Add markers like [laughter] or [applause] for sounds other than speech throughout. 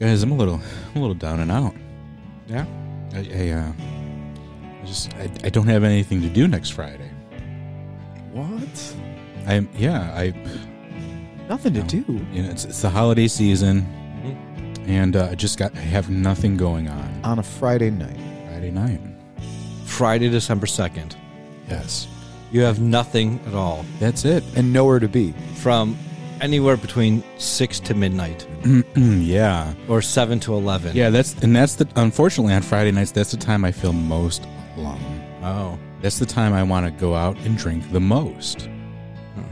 Guys, I'm a little, I'm a little down and out. Yeah. I, I, uh, I just, I, I don't have anything to do next Friday. What? I'm, yeah, I, Nothing to do you know, it's, it's the holiday season, Mm-hmm. and uh, I just got, I have nothing going on on a Friday night. Friday night. Friday, December 2nd. Yes, You have nothing at all that's it. And nowhere to be. from anywhere between 6 to midnight yeah, or 7 to 11. yeah. That's and that's the. Unfortunately, on Friday nights, that's the time I feel most alone. Oh. That's the time I want to go out and drink the most. Hmm.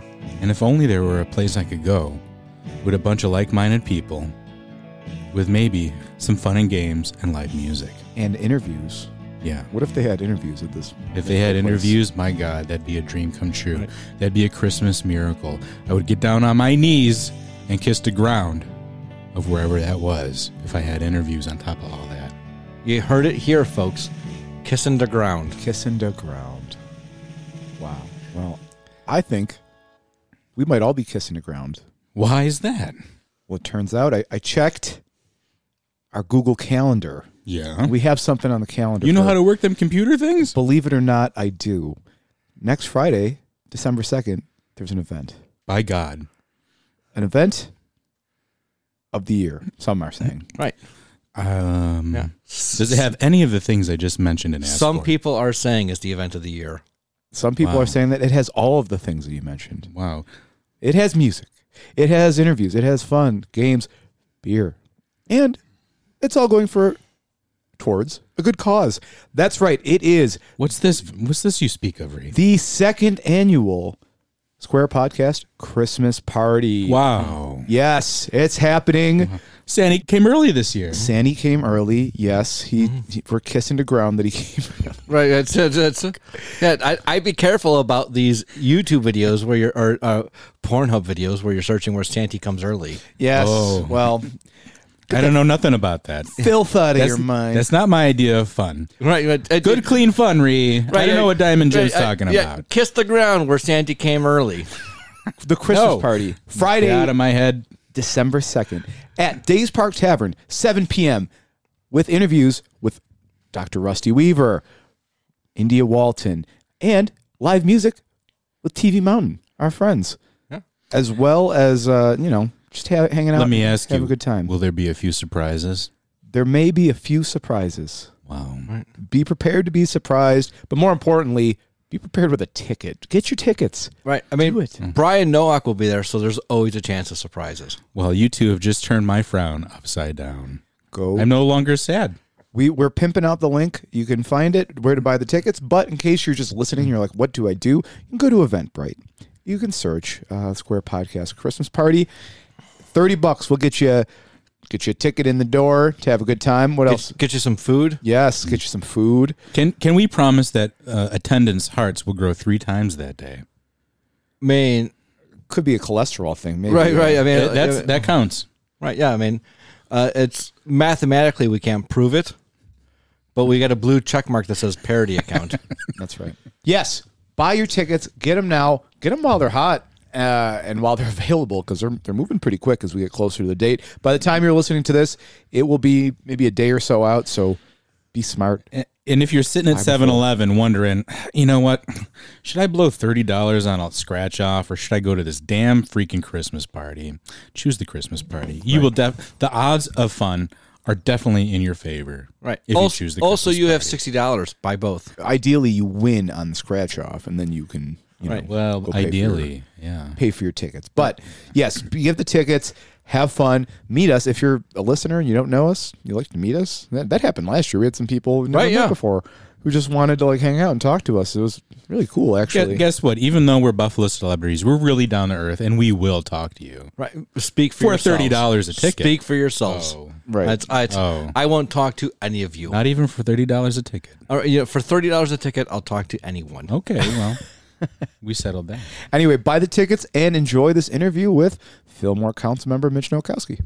And if only there were a place I could go with a bunch of like minded people, with maybe some fun and games and live music. And interviews. Yeah. What if they had interviews at this? If they had place? interviews, my God, that'd be a dream come true. Right. That'd be a Christmas miracle. I would get down on my knees and kiss the ground of wherever that was if I had interviews on top of all that. You heard it here, folks. Kissing the ground. Kissing the ground. Wow. Well, I think we might all be kissing the ground. Why is that? Well, it turns out I, I checked our Google Calendar. Yeah. We have something on the calendar. You know for- how to work them computer things? Believe it or not, I do. Next Friday, December 2nd, there's an event. By God. An event of the year, some are saying. Right. Um, Yeah. Does it have any of the things I just mentioned in asked Some for? people are saying it's the event of the year. Some people Wow. are saying that it has all of the things that you mentioned. Wow. It has music, it has interviews, it has fun, games, beer, and it's all going for towards a good cause. That's right. It is What's this? What's this you speak of, Reed? the second annual Square Podcast Christmas Party. Wow. Yes, it's happening. Sandy came early this year. Sandy came early. Yes, he, he- we're kissing the ground that he came. [laughs] Right. It's, it's, it's, yeah, I, I'd be careful about these YouTube videos where you're, or uh, Pornhub videos where you're searching where Santy comes early. yes. Oh. Well, I don't know nothing about that. filth out of That's, your mind. that's not my idea of fun. Right. but it- Good, it- clean fun, Ree. I don't know what Diamond Jim's right, uh, talking yeah, about. Kiss the ground where Santa came early. [laughs] the Christmas No. party. Friday, Get out of my head. December 2nd at Days Park Tavern, 7 p.m. with interviews with Dr. Rusty Weaver, India Walton, and live music with TV Mountain, our friends. Yeah. As well as, uh, you know, just ha- hanging out. Let me ask have you. a good time. Will there be a few surprises? there may be a few surprises. Wow. Be prepared to be surprised, but more importantly, be prepared with a ticket. Get your tickets. Right. I mean, Do it. Brian Nowak will be there, so there's always a chance of surprises. Well, you two have just turned my frown upside down. Go. I'm no longer sad. We we're pimping out the link. You can find it where to buy the tickets. But in case you're just listening, you're like, "What do I do?" You can go to Eventbrite. You can search uh, Square Podcast Christmas Party. Thirty bucks will get you get you a ticket in the door to have a good time. What else? Get, get you some food. Yes, get you some food. Can can we promise that uh, attendance hearts will grow three times that day? I mean, Could be a cholesterol thing. Maybe. right, right. I mean, That- that's that counts. right. Yeah. I mean, uh, it's mathematically we can't prove it, but we got a blue check mark that says parody account. [laughs] That's right. Yes, buy your tickets. Get them now. Get them while they're hot. Uh, and while they're [laughs] available, because they're they're moving pretty quick as we get closer to the date. By the time you're listening to this, it will be maybe a day or so out. So be smart. And if you're sitting at 7 Eleven wondering, you know what, [sighs] should I blow $30 on a scratch off or should I go to this damn freaking Christmas party? Choose the Christmas party. You will def, the odds of fun are definitely in your favor. Right. If also, you choose the also Christmas you have sixty dollars. Buy both. Ideally, you win on the scratch off, and then you can you know Right. Well, go pay for your- ideally, yeah. pay for your tickets. But yes, get the tickets. Have fun. Meet us if you're a listener and you don't know us. You like to meet us. That, that happened last year. We had some people we never Right, met yeah. before who just wanted to like hang out and talk to us. It was really cool, actually. Guess what? Even though we're Buffalo celebrities, we're really down to earth and we will talk to you. Right. Speak for, For yourselves. $30 a ticket. Speak for yourselves. Oh. Right. That's, I, Oh. I won't talk to any of you. Not even for $30 a ticket. All right, you know, for thirty dollars a ticket, I'll talk to anyone. Okay, well, [laughs] [laughs] we settled that. Anyway, buy the tickets and enjoy this interview with Fillmore Council member Mitch Nowakowski.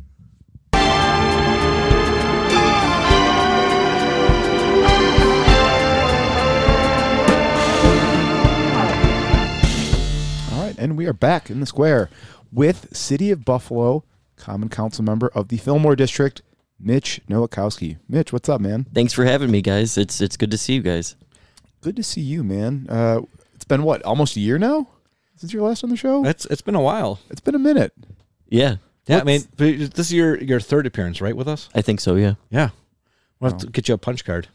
All right, and we are back in the square with City of Buffalo Common Council member of the Fillmore District, Mitch Nowakowski. Mitch, what's up, man? Thanks for having me, guys. It's it's good to see you guys. Good to see you, man. Uh, it's been what, almost a year now since you're last on the show? It's it's been a while. It's been a minute. Yeah, Yeah, I mean, but this is your your third appearance, right, with us? I think so. Yeah. Yeah. We'll have to get you a punch card.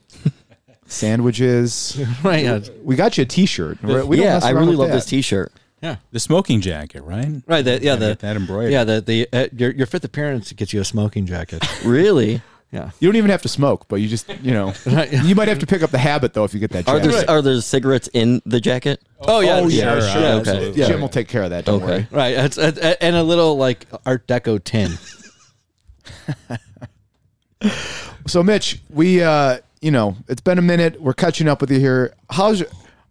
[laughs] Sandwiches. [laughs] right. Yeah. we got you a T-shirt. We don't yeah, I really love that. this T-shirt. Yeah. The smoking jacket, right? Right. The, yeah. The that embroidered. yeah. The the uh, your your fifth appearance gets you a smoking jacket. [laughs] Really? Yeah. You don't even have to smoke, but you just, you know, [laughs] you might have to pick up the habit though if you get that Are jacket. there are there cigarettes in the jacket? Oh yeah. Oh, yeah, Sure, sure. okay. absolutely. Jim will take care of that. Don't Okay. worry. Right. It's, it's, and a little like Art Deco tin. [laughs] So, Mitch, we, uh, you know, it's been a minute. We're catching up with you here. How's your,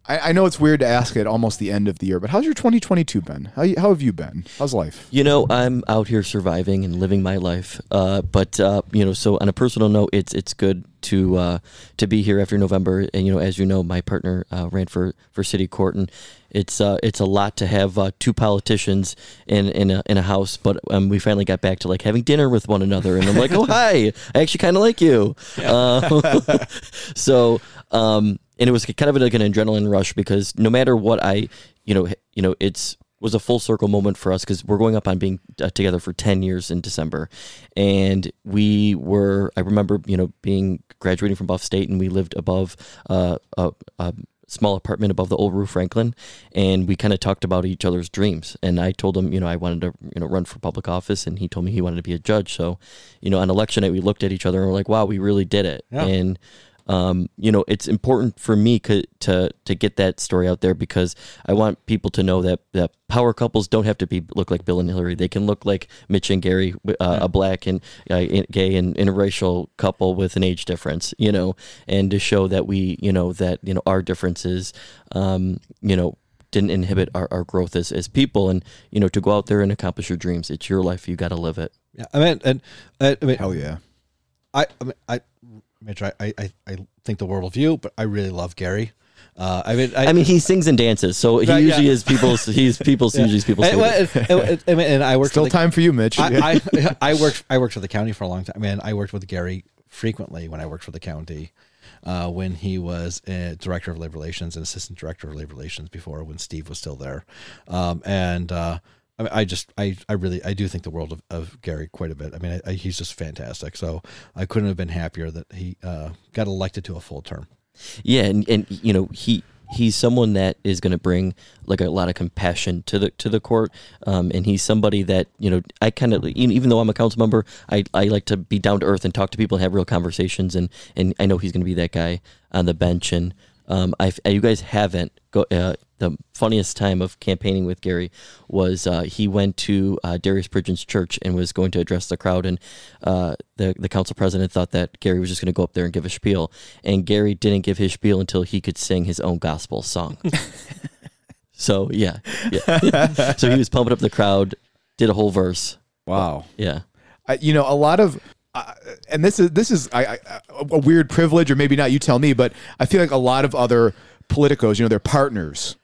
I, I know it's weird to ask at almost the end of the year, but how's your 2022 been? How, how have you been? How's life? You know, I'm out here surviving and living my life. Uh, but uh, you know, so on a personal note, it's it's good to uh, to be here after November. And you know, as you know, my partner uh, ran for for city court, and it's uh, it's a lot to have uh, two politicians in in a, in a house. But um, we finally got back to like having dinner with one another, and I'm like, [laughs] oh hi, I actually kind of like you. Uh, [laughs] so. Um, and it was kind of like an adrenaline rush because no matter what I, you know, you know, it's was a full circle moment for us because we're going up on being uh, together for 10 years in December. And we were, I remember, you know, being graduating from Buff State and we lived above uh, a, a small apartment above the old roof Franklin. And we kind of talked about each other's dreams. And I told him, you know, I wanted to, you know, run for public office. And he told me he wanted to be a judge. So, you know, on election night, we looked at each other and we're like, wow, we really did it. Yeah. And, um, you know, it's important for me co- to to get that story out there because I want people to know that that power couples don't have to be look like Bill and Hillary. They can look like Mitch and Gary, uh, a black and uh, gay and interracial couple with an age difference. You know, and to show that we, you know, that you know our differences, um, you know. Didn't inhibit our, our growth as, as people, and you know to go out there and accomplish your dreams. It's your life; you got to live it. Yeah. I mean, and uh, I mean, Hell yeah. I, I mean, I, Mitch, I, I, I think the world of you, but I really love Gary. Uh, I mean, I, I mean, he sings and dances, so he Right, yeah. usually is people's. He's people's usually people's. and, favorite. and- and- I mean, and I worked Still the, time for you, Mitch. I, I, [laughs] I worked I worked for the county for a long time. I mean, I worked with Gary frequently when I worked for the county. Uh, when he was uh, director of labor relations and assistant director of labor relations before when Steve was still there, um, and uh, I, mean, I just I, I really I do think the world of, of Gary quite a bit. I mean, I, I, he's just fantastic. So I couldn't have been happier that he uh, got elected to a full term. Yeah, and, and you know he he's someone that is going to bring like a lot of compassion to the to the court, um, and he's somebody that you know I kind of even though I'm a council member, I, I like to be down to earth and talk to people and have real conversations, and and I know he's going to be that guy on the bench, and um, I you guys haven't go. Uh, the funniest time of campaigning with Gary was uh, he went to uh, Darius Pridgen's church and was going to address the crowd, and uh, the the council president thought that Gary was just going to go up there and give a spiel, and Gary didn't give his spiel until he could sing his own gospel song. [laughs] so yeah, yeah. [laughs] so he was pumping up the crowd, did a whole verse. wow. Yeah, I, you know, a lot of, uh, and this is this is I, I, a weird privilege, or maybe not. You tell me, but I feel like a lot of other politicos, you know, their partners,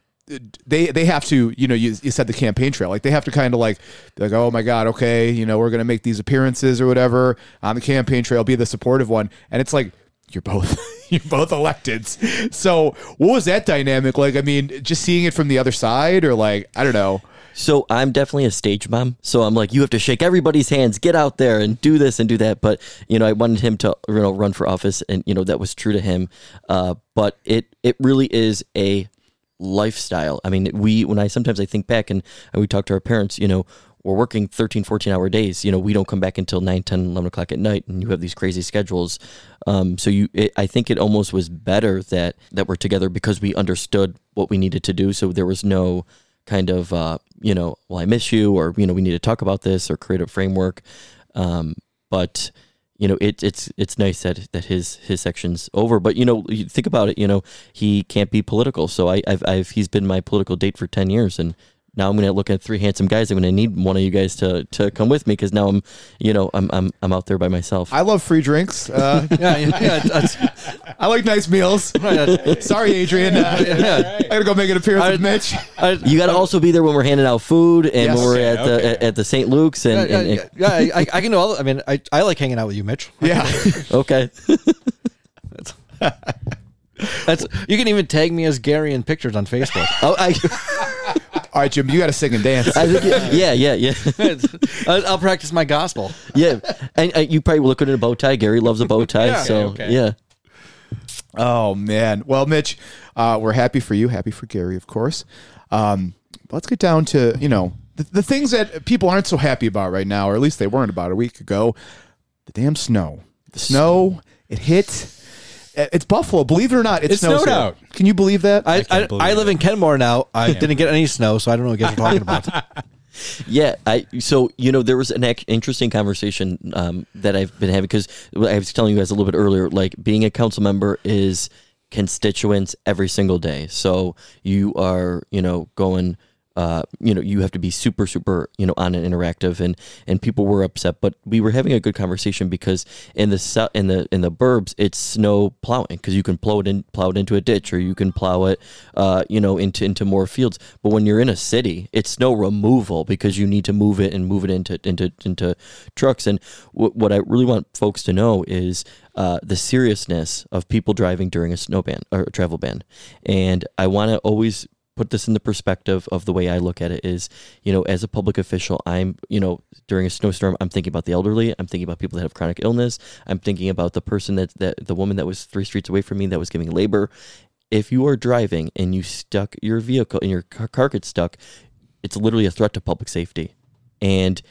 they they have to, you know, you, you said the campaign trail, like they have to kind of like, like, oh my god, okay, you know, we're gonna make these appearances or whatever on the campaign trail, be the supportive one, and it's like you're both [laughs] you're both electeds. So what was that dynamic like? I mean, just seeing it from the other side, or like I don't know. So I'm definitely a stage mom. So I'm like, you have to shake everybody's hands, get out there and do this and do that. But you know, I wanted him to you know run for office, and you know that was true to him. Uh, but it it really is a lifestyle. I mean, we when I sometimes I think back and, we talk to our parents, you know, we're working 13, 14 hour days. You know, we don't come back until 9, 10, 11 o'clock at night, and you have these crazy schedules. Um, so you, it, I think it almost was better that that we're together because we understood what we needed to do. So there was no kind of, uh, you know, well, I miss you, or you know, we need to talk about this or create a framework. Um, but you know, it, it's it's nice that that his his section's over. But you know, you think about it. You know, he can't be political. So I, I've, I've he's been my political date for ten years, and now I'm going to look at three handsome guys. I'm going to need one of you guys to to come with me because now I'm you know I'm I'm I'm out there by myself. I love free drinks. Uh, [laughs] Yeah, yeah, yeah. That's, I like nice meals. [laughs] Sorry, Adrian. Uh, yeah. I gotta go make an appearance with Mitch. I, you got to also be there when we're handing out food and Yes. when we're Okay, at the at, at the St. Luke's and, yeah, and, yeah, yeah, yeah, I, I can do all. I mean, I, I like hanging out with you, Mitch. [laughs] Yeah. okay. That's you can even tag me as Gary in pictures on Facebook. oh, I, All right, Jim, you got to sing and dance. I think yeah yeah yeah [laughs] I'll I'll practice my gospel. yeah. And uh, you probably look good in a bow tie. Gary loves a bow tie, Yeah. so Okay, okay. yeah. Oh man. Well, Mitch, uh, we're happy for you. Happy for Gary, of course. Um, let's get down to you know the, the things that people aren't so happy about right now, or at least they weren't about a week ago. The damn snow. The snow. It hit. It's Buffalo. Believe it or not, it, It snows snowed here. out. Can you believe that? I I, can't I, live in Kenmore now. I didn't get any snow, so I don't know what you guys are talking about. [laughs] Yeah, I so you know there was an ac- interesting conversation um, that I've been having because I was telling you guys a little bit earlier. Like being a council member is constituents every single day. So you are you know going. Uh, you know, you have to be super, super, you know, on and interactive, and and people were upset, but we were having a good conversation because in the in the in the burbs, it's snow plowing because you can plow it in, plow it into a ditch, or you can plow it, uh, you know, into into more fields. But when you're in a city, it's snow removal because you need to move it and move it into into into trucks. And w- what I really want folks to know is uh, the seriousness of people driving during a snow ban or a travel ban, and I want to always put this in the perspective of the way I look at it is, you know, as a public official, I'm, you know, during a snowstorm, I'm thinking about the elderly, I'm thinking about people that have chronic illness, I'm thinking about the person that that the woman that was three streets away from me that was giving labor. If you are driving and you stuck your vehicle and your car, gets stuck, it's literally a threat to public safety. And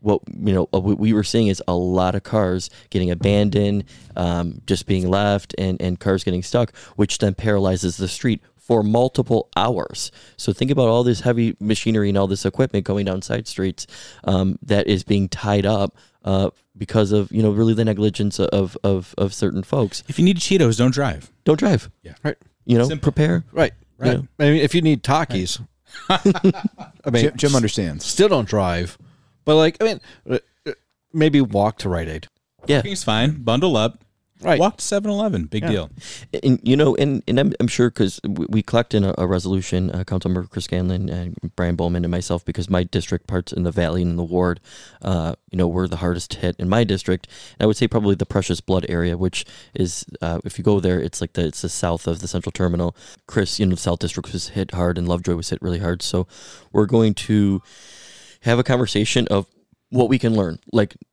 what you know what we were seeing is a lot of cars getting abandoned, um, just being left, and and cars getting stuck, which then paralyzes the street for multiple hours. So think about all this heavy machinery and all this equipment going down side streets um, that is being tied up uh, because of you know really the negligence of of of certain folks. If you need Cheetos, don't drive. Don't drive. Yeah, right, You know, Simple. prepare. right, right. Yeah. I mean, if you need Takis, [laughs] I mean, Jim, Jim understands. still don't drive. But like, I mean, uh, uh, maybe walk to Rite Aid. Yeah, Walking's fine. Bundle up. Right. Walk to 7-Eleven. Big deal. and you know, and and I'm, I'm sure because we, we collect in a, a resolution, uh, Councilmember Chris Scanlon and Bryan Bollman and myself, because my district parts in the valley and in the ward, uh, you know, were the hardest hit in my district. And I would say probably the Precious Blood area, which is, uh, if you go there, it's like the it's the south of the Central Terminal. Chris, you know, the South District was hit hard, and Lovejoy was hit really hard. So we're going to have a conversation of what we can learn, like n-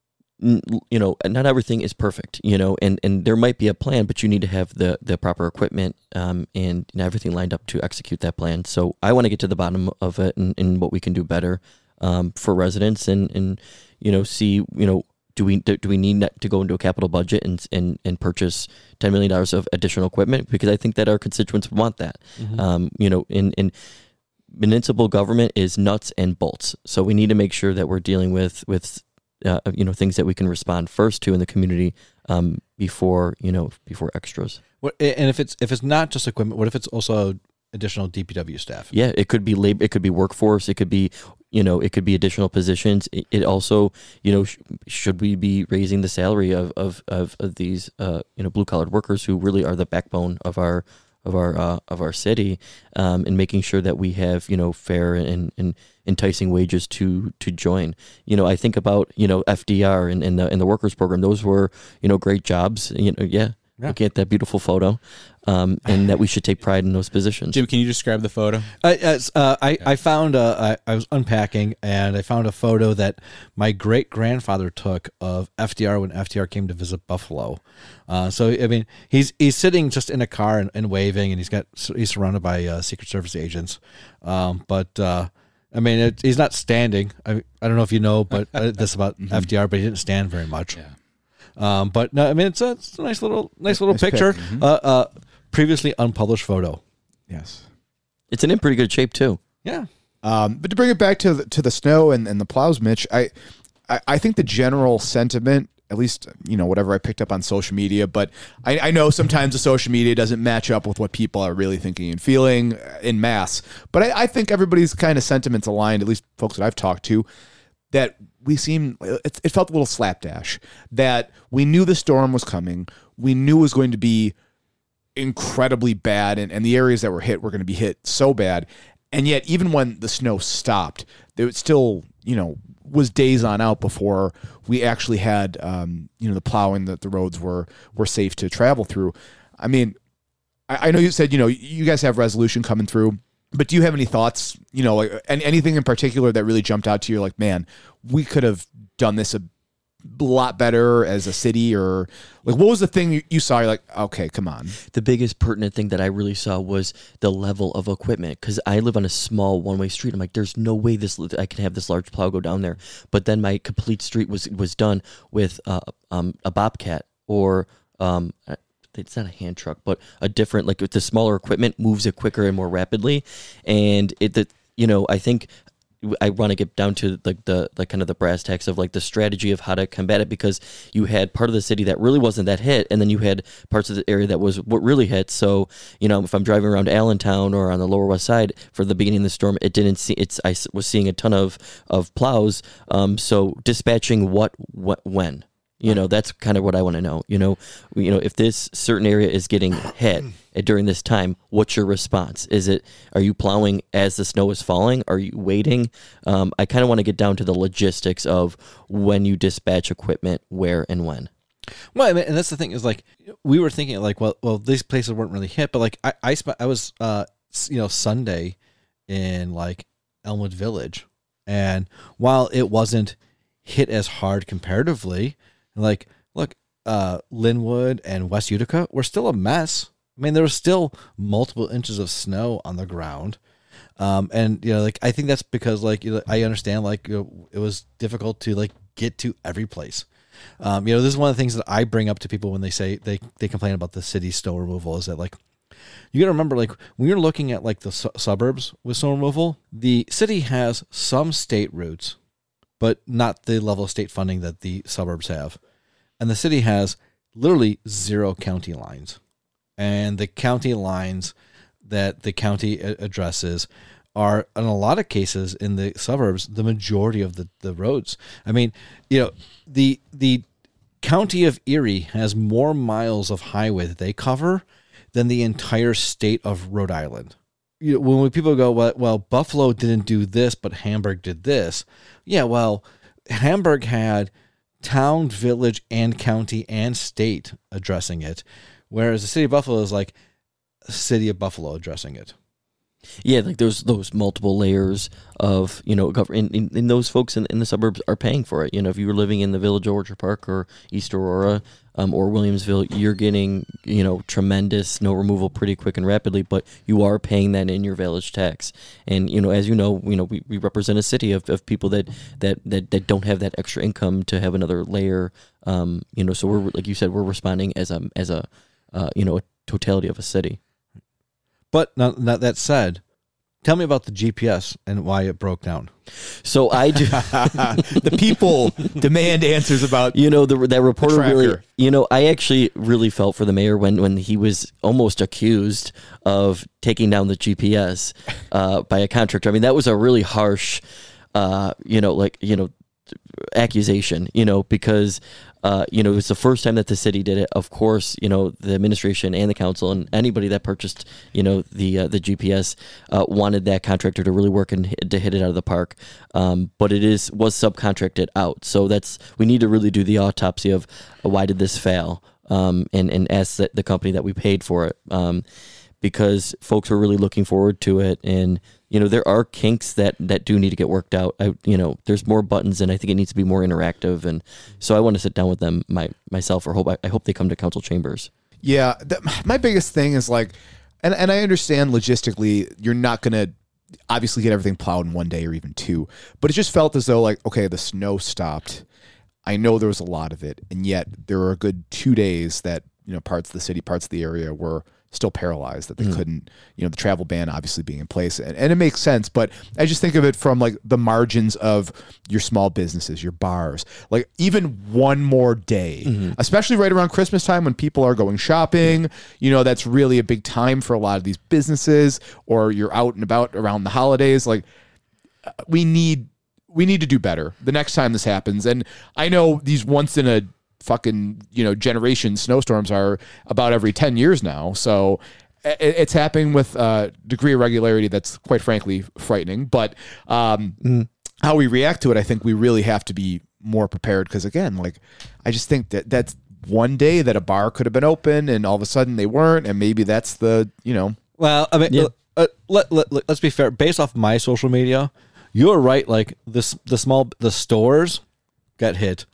you know not everything is perfect you know and and there might be a plan but you need to have the the proper equipment um, and you know, everything lined up to execute that plan so i want to get to the bottom of it and, and what we can do better um, for residents and and you know see you know do we do, do we need to go into a capital budget and and and purchase ten million dollars of additional equipment because I think that our constituents want that. Um, you know, in in municipal government is nuts and bolts. So we need to make sure that we're dealing with with uh, you know things that we can respond first to in the community um, before you know before extras. What, and if it's if it's not just equipment, what if it's also additional DPW staff? Yeah, it could be labor, it could be workforce, it could be you know it could be additional positions. It, it also you know sh- should we be raising the salary of of of, of these uh, you know blue collared workers who really are the backbone of our of our uh, of our city, um, and making sure that we have you know fair and, and enticing wages to to join. You know, I think about you know FDR and, and the and the workers program. Those were you know great jobs. You know, yeah. Yeah. Looking at that beautiful photo, um, and that we should take pride in those positions. Jim, can you describe the photo? I, as, uh, I, I found uh, I, I was unpacking and I found a photo that my great grandfather took of FDR when FDR came to visit Buffalo. Uh, so I mean, he's he's sitting just in a car and, and waving, and he's got he's surrounded by uh, Secret Service agents. Um, but uh, I mean, it, he's not standing. I I don't know if you know, but uh, this about [laughs] FDR, but he didn't stand very much. Yeah. Um, but no, I mean, it's a, it's a nice little nice little Nice pic. picture. Uh, uh, previously unpublished photo. Yes. It's in in pretty good shape too. Yeah. Um, but to bring it back to the, to the snow and, and the plows, Mitch, I, I I think the general sentiment at least you know whatever I picked up on social media. But I, I know sometimes the social media doesn't match up with what people are really thinking and feeling in mass. But I, I think everybody's kind of sentiments aligned, at least folks that I've talked to, that we seemed it, it felt a little slapdash. That we knew the storm was coming. We knew it was going to be incredibly bad, and, and the areas that were hit were going to be hit so bad. And yet, even when the snow stopped, there was still, you know, was days on out before we actually had, um, you know, the plowing that the roads were were safe to travel through. I mean, I, I know you said, you know, you guys have resolution coming through, but do you have any thoughts, you know, any, anything in particular that really jumped out to you? Like, man, we could have done this a lot better as a city, or like, what was the thing you, you saw? You're like, okay, come on. the biggest pertinent thing that I really saw was the level of equipment because I live on a small one way street. I'm like, there's no way this I can have this large plow go down there. But then my complete street was was done with uh, um, a bobcat or um, it's not a hand truck, but a different like the smaller equipment moves it quicker and more rapidly, and it the you know I think I want to get down to like the like kind of the brass tacks of like the strategy of how to combat it because you had part of the city that really wasn't that hit, and then you had parts of the area that was what really hit. So you know, if I'm driving around Allentown or on the Lower West Side for the beginning of the storm, it didn't see it's I was seeing a ton of of plows. Um, so dispatching what what when. You know, that's kind of what I want to know. You know, you know, if this certain area is getting hit [clears throat] during this time, what's your response? Is it are you plowing as the snow is falling? Are you waiting? Um, I kind of want to get down to the logistics of when you dispatch equipment, where and when. Well, I mean, and that's the thing is like we were thinking like, well, well, these places weren't really hit, but like I, I spent, I was, uh, you know, Sunday in like Elmwood Village, and while it wasn't hit as hard comparatively, like look, uh, Linwood and West Utica were still a mess. I mean, there was still multiple inches of snow on the ground. Um, and you know, like I think that's because like you know, I understand like you know, it was difficult to like get to every place. Um, you know, this is one of the things that I bring up to people when they say they they complain about the city snow removal is that like you got to remember like when you're looking at like the su- suburbs with snow removal, the city has some state routes, but not the level of state funding that the suburbs have, and the city has literally zero county lines, and the county lines that the county addresses are in a lot of cases in the suburbs the majority of the, the roads. I mean you know the the county of erie has more miles of highway that they cover than the entire state of rhode island you know, when people go well, well buffalo didn't do this but hamburg did this. Yeah well hamburg had town village and county and state addressing it whereas the city of buffalo is like city of buffalo addressing it Yeah, like those those multiple layers of you know, gov- and, and, those folks in, in the suburbs are paying for it. You know, if you were living in the Village of Orchard Park or East Aurora um, or Williamsville, you're getting you know tremendous snow removal pretty quick and rapidly, but you are paying that in your village tax. And you know, as you know, you know we, we represent a city of, of people that, that that that don't have that extra income to have another layer. Um, you know, so we're like you said, we're responding as a as a uh, you know a totality of a city. But now, now that said, tell me about the GPS and why it broke down. So I do. [laughs] the people demand answers about You know, the, that reporter really, you know, I actually really felt for the mayor when, when he was almost accused of taking down the GPS uh, by a contractor. I mean, that was a really harsh, uh, you know, like, you know, accusation, you know, because, uh, you know, it was the first time that the city did it. Of course, you know, the administration and the council and anybody that purchased, you know, the uh, the GPS uh, wanted that contractor to really work and hit, to hit it out of the park. Um, but it is was subcontracted out, so that's we need to really do the autopsy of uh, why did this fail, um, and and ask the, company that we paid for it. Um, because folks were really looking forward to it. And you know there are kinks that that do need to get worked out. I, you know there's more buttons and i think it needs to be more interactive. And so i want to sit down with them my myself or hope i, hope they come to council chambers. Yeah, my biggest thing is like, and and I understand logistically, you're not gonna obviously get everything plowed in one day or even two, but it just felt as though like, okay, the snow stopped. I know there was a lot of it, and yet there were a good two days that you know parts of the city, parts of the area were still paralyzed that they mm. couldn't, you know, the travel ban obviously being in place. And, and it makes sense, but I just think of it from like the margins of your small businesses, your bars. Like even one more day, mm-hmm. especially right around Christmas time when people are going shopping, you know, that's really a big time for a lot of these businesses or you're out and about around the holidays. Like uh, we need we need to do better the next time this happens. And I know these once in a fucking you know generation snowstorms are about every 10 years now so it's happening with a degree of regularity that's quite frankly frightening but um, how we react to it i think we really have to be more prepared because again like i just think that that's one day that a bar could have been open and all of a sudden they weren't and maybe that's the you know Well, I mean, Yeah. uh, let, let, let, us be fair. Based off my social media, you're right. Like this, the small, the stores got hit,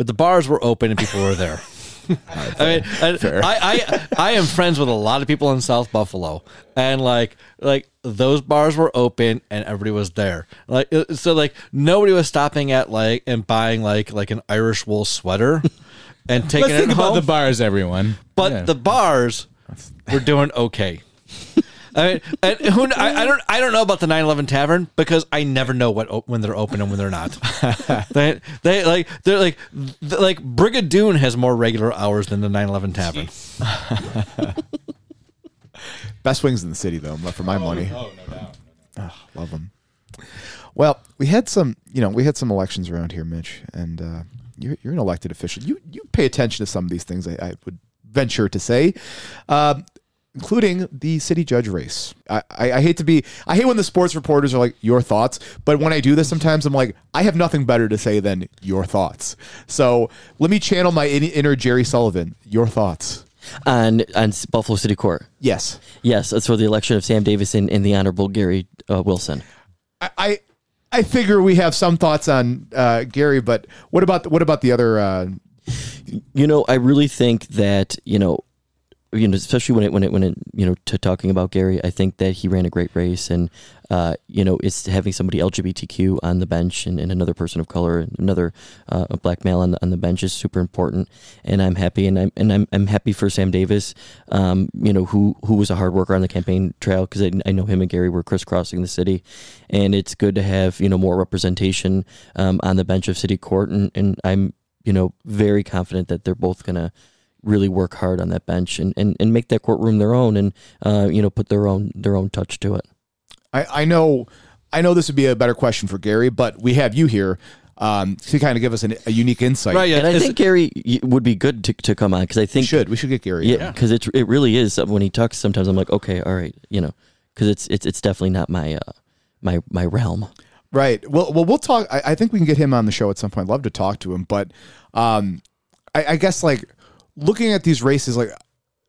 but the bars were open and people were there. [laughs] I mean, and I, I I am friends with a lot of people in South Buffalo, and like like those bars were open and everybody was there. Like uh, so, like nobody was stopping at like and buying like like an Irish wool sweater [laughs] and taking Let's it think about the bars, everyone. But Yeah. the bars were doing okay. [laughs] I mean, and who I, I don't I don't know about the 911 Tavern because I never know what when they're open and when they're not. [laughs] they they like they're like th- like Brigadoon has more regular hours than the 911 Tavern. [laughs] best wings in the city though for my money Oh no doubt. Love them. Well, we had some, you know, we had some elections around here, Mitch, and uh, you're, you're an elected official. You you pay attention to some of these things. I, I would venture to say, um, including the city judge race. I, I, I hate to be, I hate when the sports reporters are like your thoughts, but when I do this, sometimes I'm like, I have nothing better to say than your thoughts. So let me channel my in- inner Jerry Sullivan. Your thoughts? on on Buffalo City Court. Yes. Yes, that's for the election of Sam Davis and, and the Honorable Gary uh, Wilson. I, I I figure we have some thoughts on uh, Gary, but what about what about the other? Uh, You know, I really think that you know, you know, especially when it when it when it you know to talking about Gary, I think that he ran a great race, and uh, you know, it's having somebody LGBTQ on the bench and, and another person of color, and another uh, black male on the, on the bench is super important, and I'm happy, and I'm and I'm, I'm happy for Sam Davis, um, you know, who who was a hard worker on the campaign trail because I, I know him and Gary were crisscrossing the city, and it's good to have you know more representation um, on the bench of city court, and, and I'm you know very confident that they're both gonna really work hard on that bench and, and, and make that courtroom their own and uh, you know put their own their own touch to it. I, I know I know this would be a better question for Gary, but we have you here um, to kind of give us an, a unique insight. Right? Yeah. and I it's- think Gary would be good to, to come on because I We think should we should get Gary? yeah because it it really is uh, when he talks sometimes I'm like okay all right you know because it's it's it's definitely not my uh, my my realm. Right. Well, well, we'll talk. I, I think we can get him on the show at some point. I'd Love to talk to him, but um, I, I guess like looking at these races, like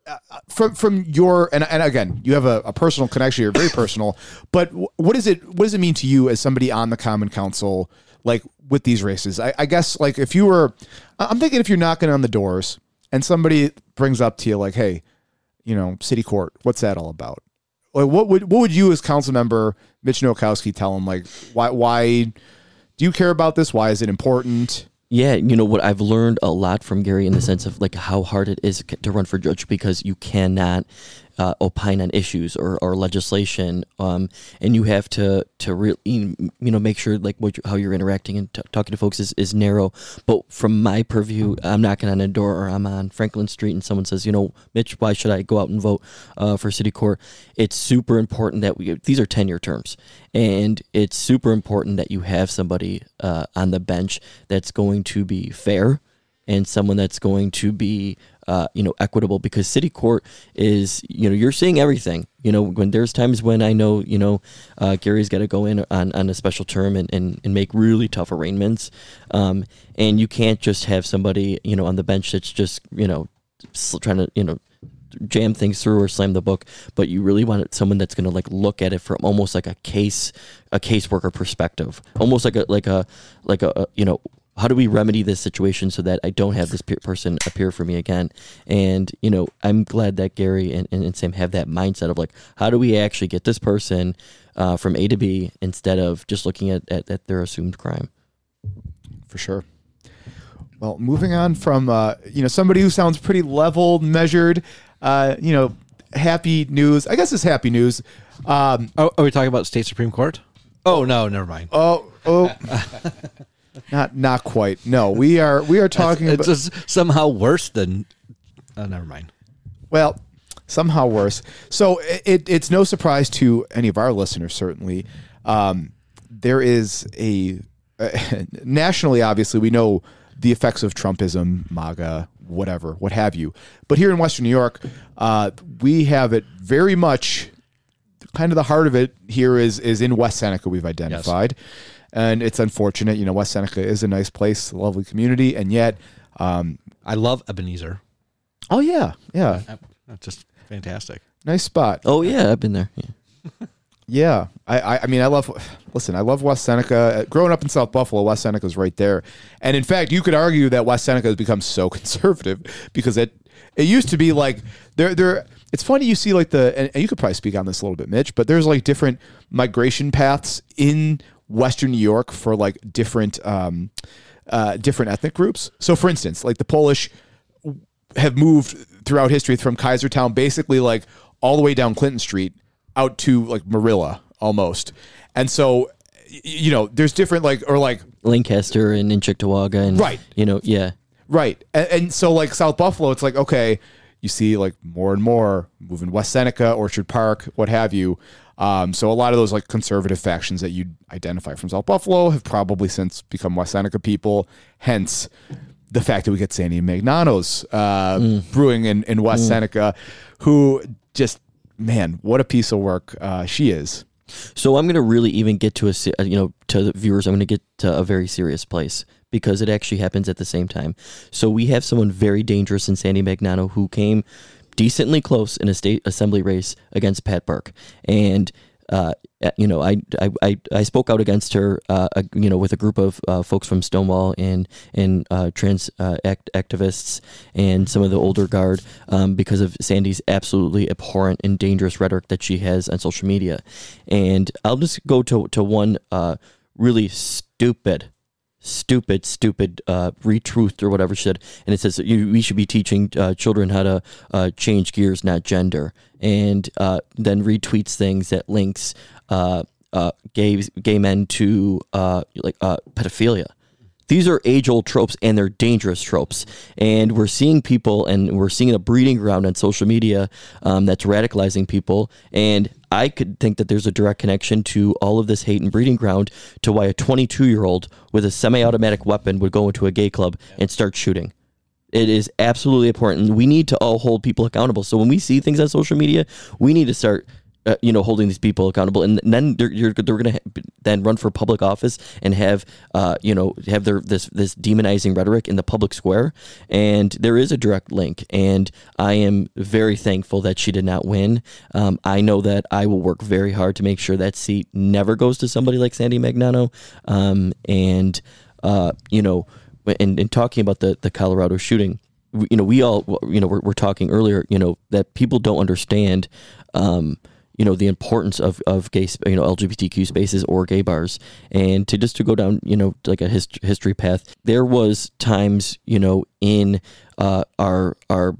uh, from from your and and again, you have a, a personal connection. You're very personal, but wh- what is it? What does it mean to you as somebody on the Common Council, like with these races? I, I guess like if you were, I'm thinking if you're knocking on the doors and somebody brings up to you like, hey, you know, city court, what's that all about? Like, what would what would you as council member Mitch Nowakowski tell him? Like, why why do you care about this? Why is it important? Yeah, you know what? I've learned a lot from Gary in the sense of like how hard it is to run for judge because you cannot uh, opine on issues or, or legislation, um, and you have to to really you know make sure like what you, how you're interacting and t- talking to folks is, is narrow. But from my purview, I'm knocking on a door or I'm on Franklin Street and someone says, you know, Mitch, why should I go out and vote uh, for city court? It's super important that we these are ten year terms, and it's super important that you have somebody uh, on the bench that's going to be fair and someone that's going to be uh, you know equitable because city court is you know you're seeing everything. You know when there's times when i know you know uh, gary's got to go in on, on a special term and, and, and make really tough arraignments. Um, and you can't just have somebody you know on the bench that's just you know trying to you know jam things through or slam the book but you really want someone that's going to like look at it from almost like a case a caseworker perspective. Almost like a like a like a, a you know how do we remedy this situation so that I don't have this pe- person appear for me again? And you know, I'm glad that Gary and, and, and Sam have that mindset of like, how do we actually get this person uh, from A to B instead of just looking at, at, at their assumed crime? For sure. Well, moving on from uh, you know somebody who sounds pretty level, measured. Uh, you know, happy news. I guess it's happy news. Um, Oh, are we talking about state supreme court? Oh no, never mind. oh, oh, [laughs] not not quite. No, we are we are talking it's about just somehow worse than. Oh, never mind. well, somehow worse. So it, it's no surprise to any of our listeners. Certainly, um, there is a uh, [laughs] nationally. Obviously, we know the effects of Trumpism, MAGA, whatever, what have you. But here in Western New York, uh, we have it very much. Kind of the heart of it here is is in West Seneca. We've identified, and it's unfortunate. You know, West Seneca is a nice place, a lovely community, and yet, um, I love Ebenezer. oh yeah, yeah, Uh, Just fantastic. nice spot. Oh yeah, I've been there. Yeah. [laughs] Yeah, I, I, I mean, I love. Listen, I love West Seneca. Uh, Growing up in South Buffalo, West Seneca is right there, and in fact, you could argue that West Seneca has become so [laughs] conservative because it it used to be like there there. It's funny you see like the and, and you could probably speak on this a little bit, Mitch, but there's like different migration paths in Western New York for like different um, uh, different ethnic groups. So, for instance, like the Polish have moved throughout history from Kaisertown, basically like all the way down Clinton Street out to like Marilla almost. And so, you know, there's different like, or like, Lancaster and in Cheektowaga and Right. You know, yeah. right. And, and so, like, South Buffalo, it's like, okay, you see like more and more moving West Seneca, Orchard Park, what have you. Um, so a lot of those like conservative factions that you identify from South Buffalo have probably since become West Seneca people. Hence, the fact that we get Sandy Magnanos uh, brewing in, in West Seneca, who just man, what a piece of work uh, she is. So I'm going to really even get to a uh, you know to the viewers. I'm going to get to a very serious place because it actually happens at the same time. So we have someone very dangerous in Sandy Magnano who came decently close in a state assembly race against Pat Burke, and uh, you know I, I I spoke out against her uh, you know with a group of uh, folks from Stonewall and and uh, trans uh, act- activists and some of the older guard um, because of Sandy's absolutely abhorrent and dangerous rhetoric that she has on social media, and I'll just go to to one uh, really stupid stupid, stupid uh, retruth or whatever shit, and it says that you, we should be teaching uh, children how to uh, change gears, not gender, and uh, then retweets things that links uh, uh, gay gay men to uh, like uh, pedophilia. These are age old tropes and they're dangerous tropes. And we're seeing people and we're seeing a breeding ground on social media um, that's radicalizing people. And I could think that there's a direct connection to all of this hate and breeding ground to why a 22 year old with a semi automatic weapon would go into a gay club and start shooting. It is absolutely important. We need to all hold people accountable. So when we see things on social media, we need to start, uh, you know, holding these people accountable. And then they're they're going to then run for public office and have, uh, you know, have their this this demonizing rhetoric in the public square. And there is a direct link. And I am very thankful that she did not win. Um, I know that I will work very hard to make sure that seat never goes to somebody like Sandy Magnano. Um, and uh, you know in, in talking about the, the Colorado shooting, you know, we all, you know, we're, we're talking earlier, you know, that people don't understand, um, you know, the importance of, of gay, you know, LGBTQ spaces or gay bars. And to just to go down, you know, like a hist- history path, there was times, you know, in uh, our, our,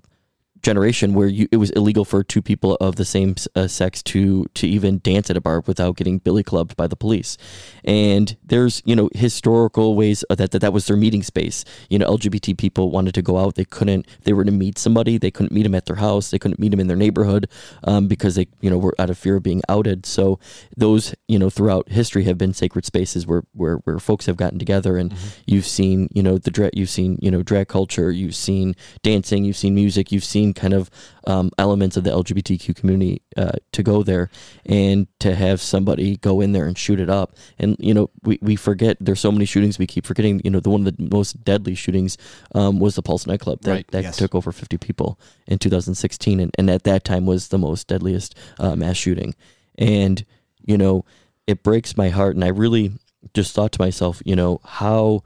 generation where you, it was illegal for two people of the same uh, sex to to even dance at a bar without getting billy clubbed by the police. And there's you know historical ways that, that that was their meeting space. You know lgbt people wanted to go out. They couldn't they were to meet somebody. They couldn't meet them at their house. They couldn't meet them in their neighborhood um, because they you know were out of fear of being outed. So those you know throughout history have been sacred spaces where where, where folks have gotten together. And you've seen you know the drag you've seen you know drag culture. You've seen dancing. You've seen music. You've seen kind of um, elements of the LGBTQ community uh, to go there and to have somebody go in there and shoot it up. And, you know, we, we forget there's so many shootings we keep forgetting. You know, the one of the most deadly shootings um, was the Pulse nightclub that, Right, that yes. took over 50 people in 2016. And, and at that time was the most deadliest uh, mass shooting. And, you know, it breaks my heart. And I really just thought to myself, you know, how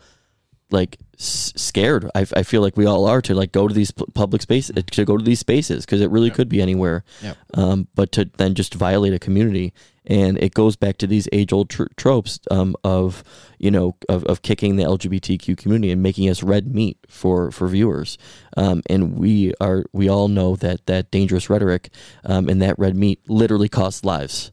like s- scared. I, I feel like we all are to like go to these pu- public spaces to go to these spaces because it really could be anywhere. Yep. Um, but to then just violate a community, and it goes back to these age old tr- tropes um, of you know of, of kicking the LGBTQ community and making us red meat for for viewers. Um, and we are we all know that that dangerous rhetoric um, and that red meat literally costs lives.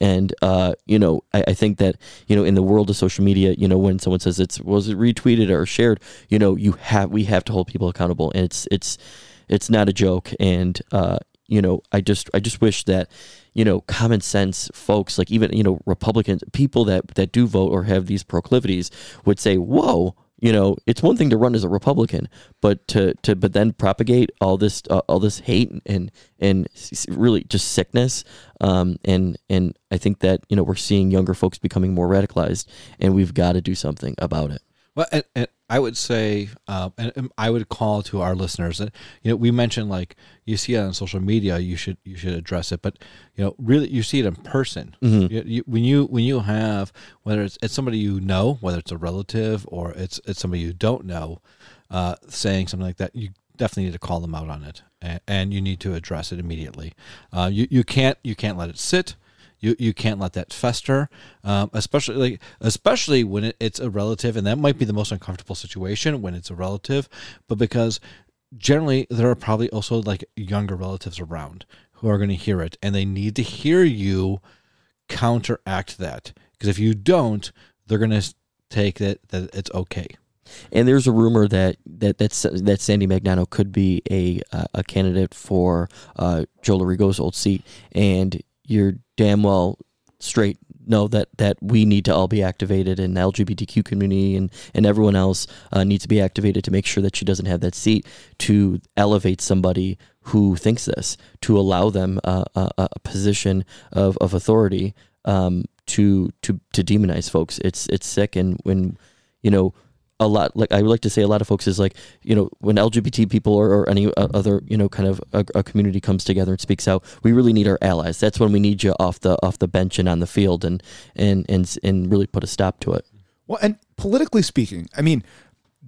And uh, you know, I, I think that you know, in the world of social media, you know, when someone says it's was it retweeted or shared, you know, you have we have to hold people accountable, and it's it's it's not a joke. And uh, you know, I just I just wish that you know, common sense folks, like even you know, Republicans, people that that do vote or have these proclivities, would say, "Whoa." You know, it's one thing to run as a Republican, but to, to but then propagate all this uh, all this hate and and really just sickness, um, and and I think that you know we're seeing younger folks becoming more radicalized, and we've got to do something about it. Well, and, and I would say, um, and, and I would call to our listeners that you know we mentioned like you see it on social media, you should you should address it, but you know really you see it in person. You, you, when you when you have whether it's, it's somebody you know, whether it's a relative or it's it's somebody you don't know, uh, saying something like that, you definitely need to call them out on it, and, and you need to address it immediately. Uh, you you can't you can't let it sit you you can't let that fester um, especially like especially when it, it's a relative and that might be the most uncomfortable situation when it's a relative but because generally there are probably also like younger relatives around who are going to hear it and they need to hear you counteract that because if you don't they're going to take that that it's okay. And there's a rumor that that that's, that Sandy Magnano could be a uh, a candidate for uh, Joe Lorigo's old seat, and you're damn well straight know that that we need to all be activated, and the LGBTQ community and and everyone else uh, needs to be activated to make sure that she doesn't have that seat to elevate somebody who thinks this, to allow them uh, a, a position of of authority um, to to to demonize folks. It's it's sick, and when you know a lot like I would like to say a lot of folks is like you know when LGBT people or, or any uh, other you know kind of a, a community comes together and speaks out we really need our allies that's when we need you off the off the bench and on the field and and and and really put a stop to it Well, and politically speaking, I mean,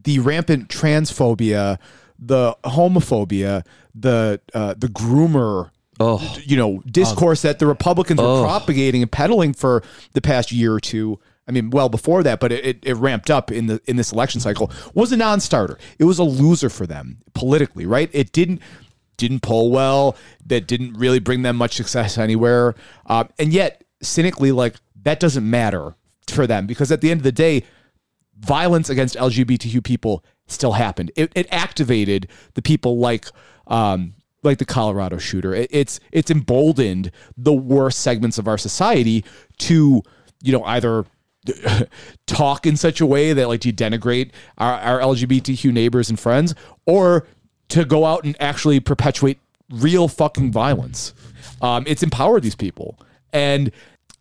the rampant transphobia, the homophobia, the uh, the groomer, oh you know, discourse that the Republicans were Oh. propagating and peddling for the past year or two. I mean, well before that, but it, it, ramped up in the in this election cycle. Was a non-starter. It was a loser for them politically, right? It didn't didn't poll well. That didn't really bring them much success anywhere. Uh, and yet, cynically, like that doesn't matter for them because at the end of the day, violence against LGBTQ people still happened. It, it activated the people like um, like the Colorado shooter. It, it's it's emboldened the worst segments of our society to you know either [laughs] talk in such a way that like to denigrate our, our LGBTQ neighbors and friends, or to go out and actually perpetuate real fucking violence. Um, it's empowered these people, and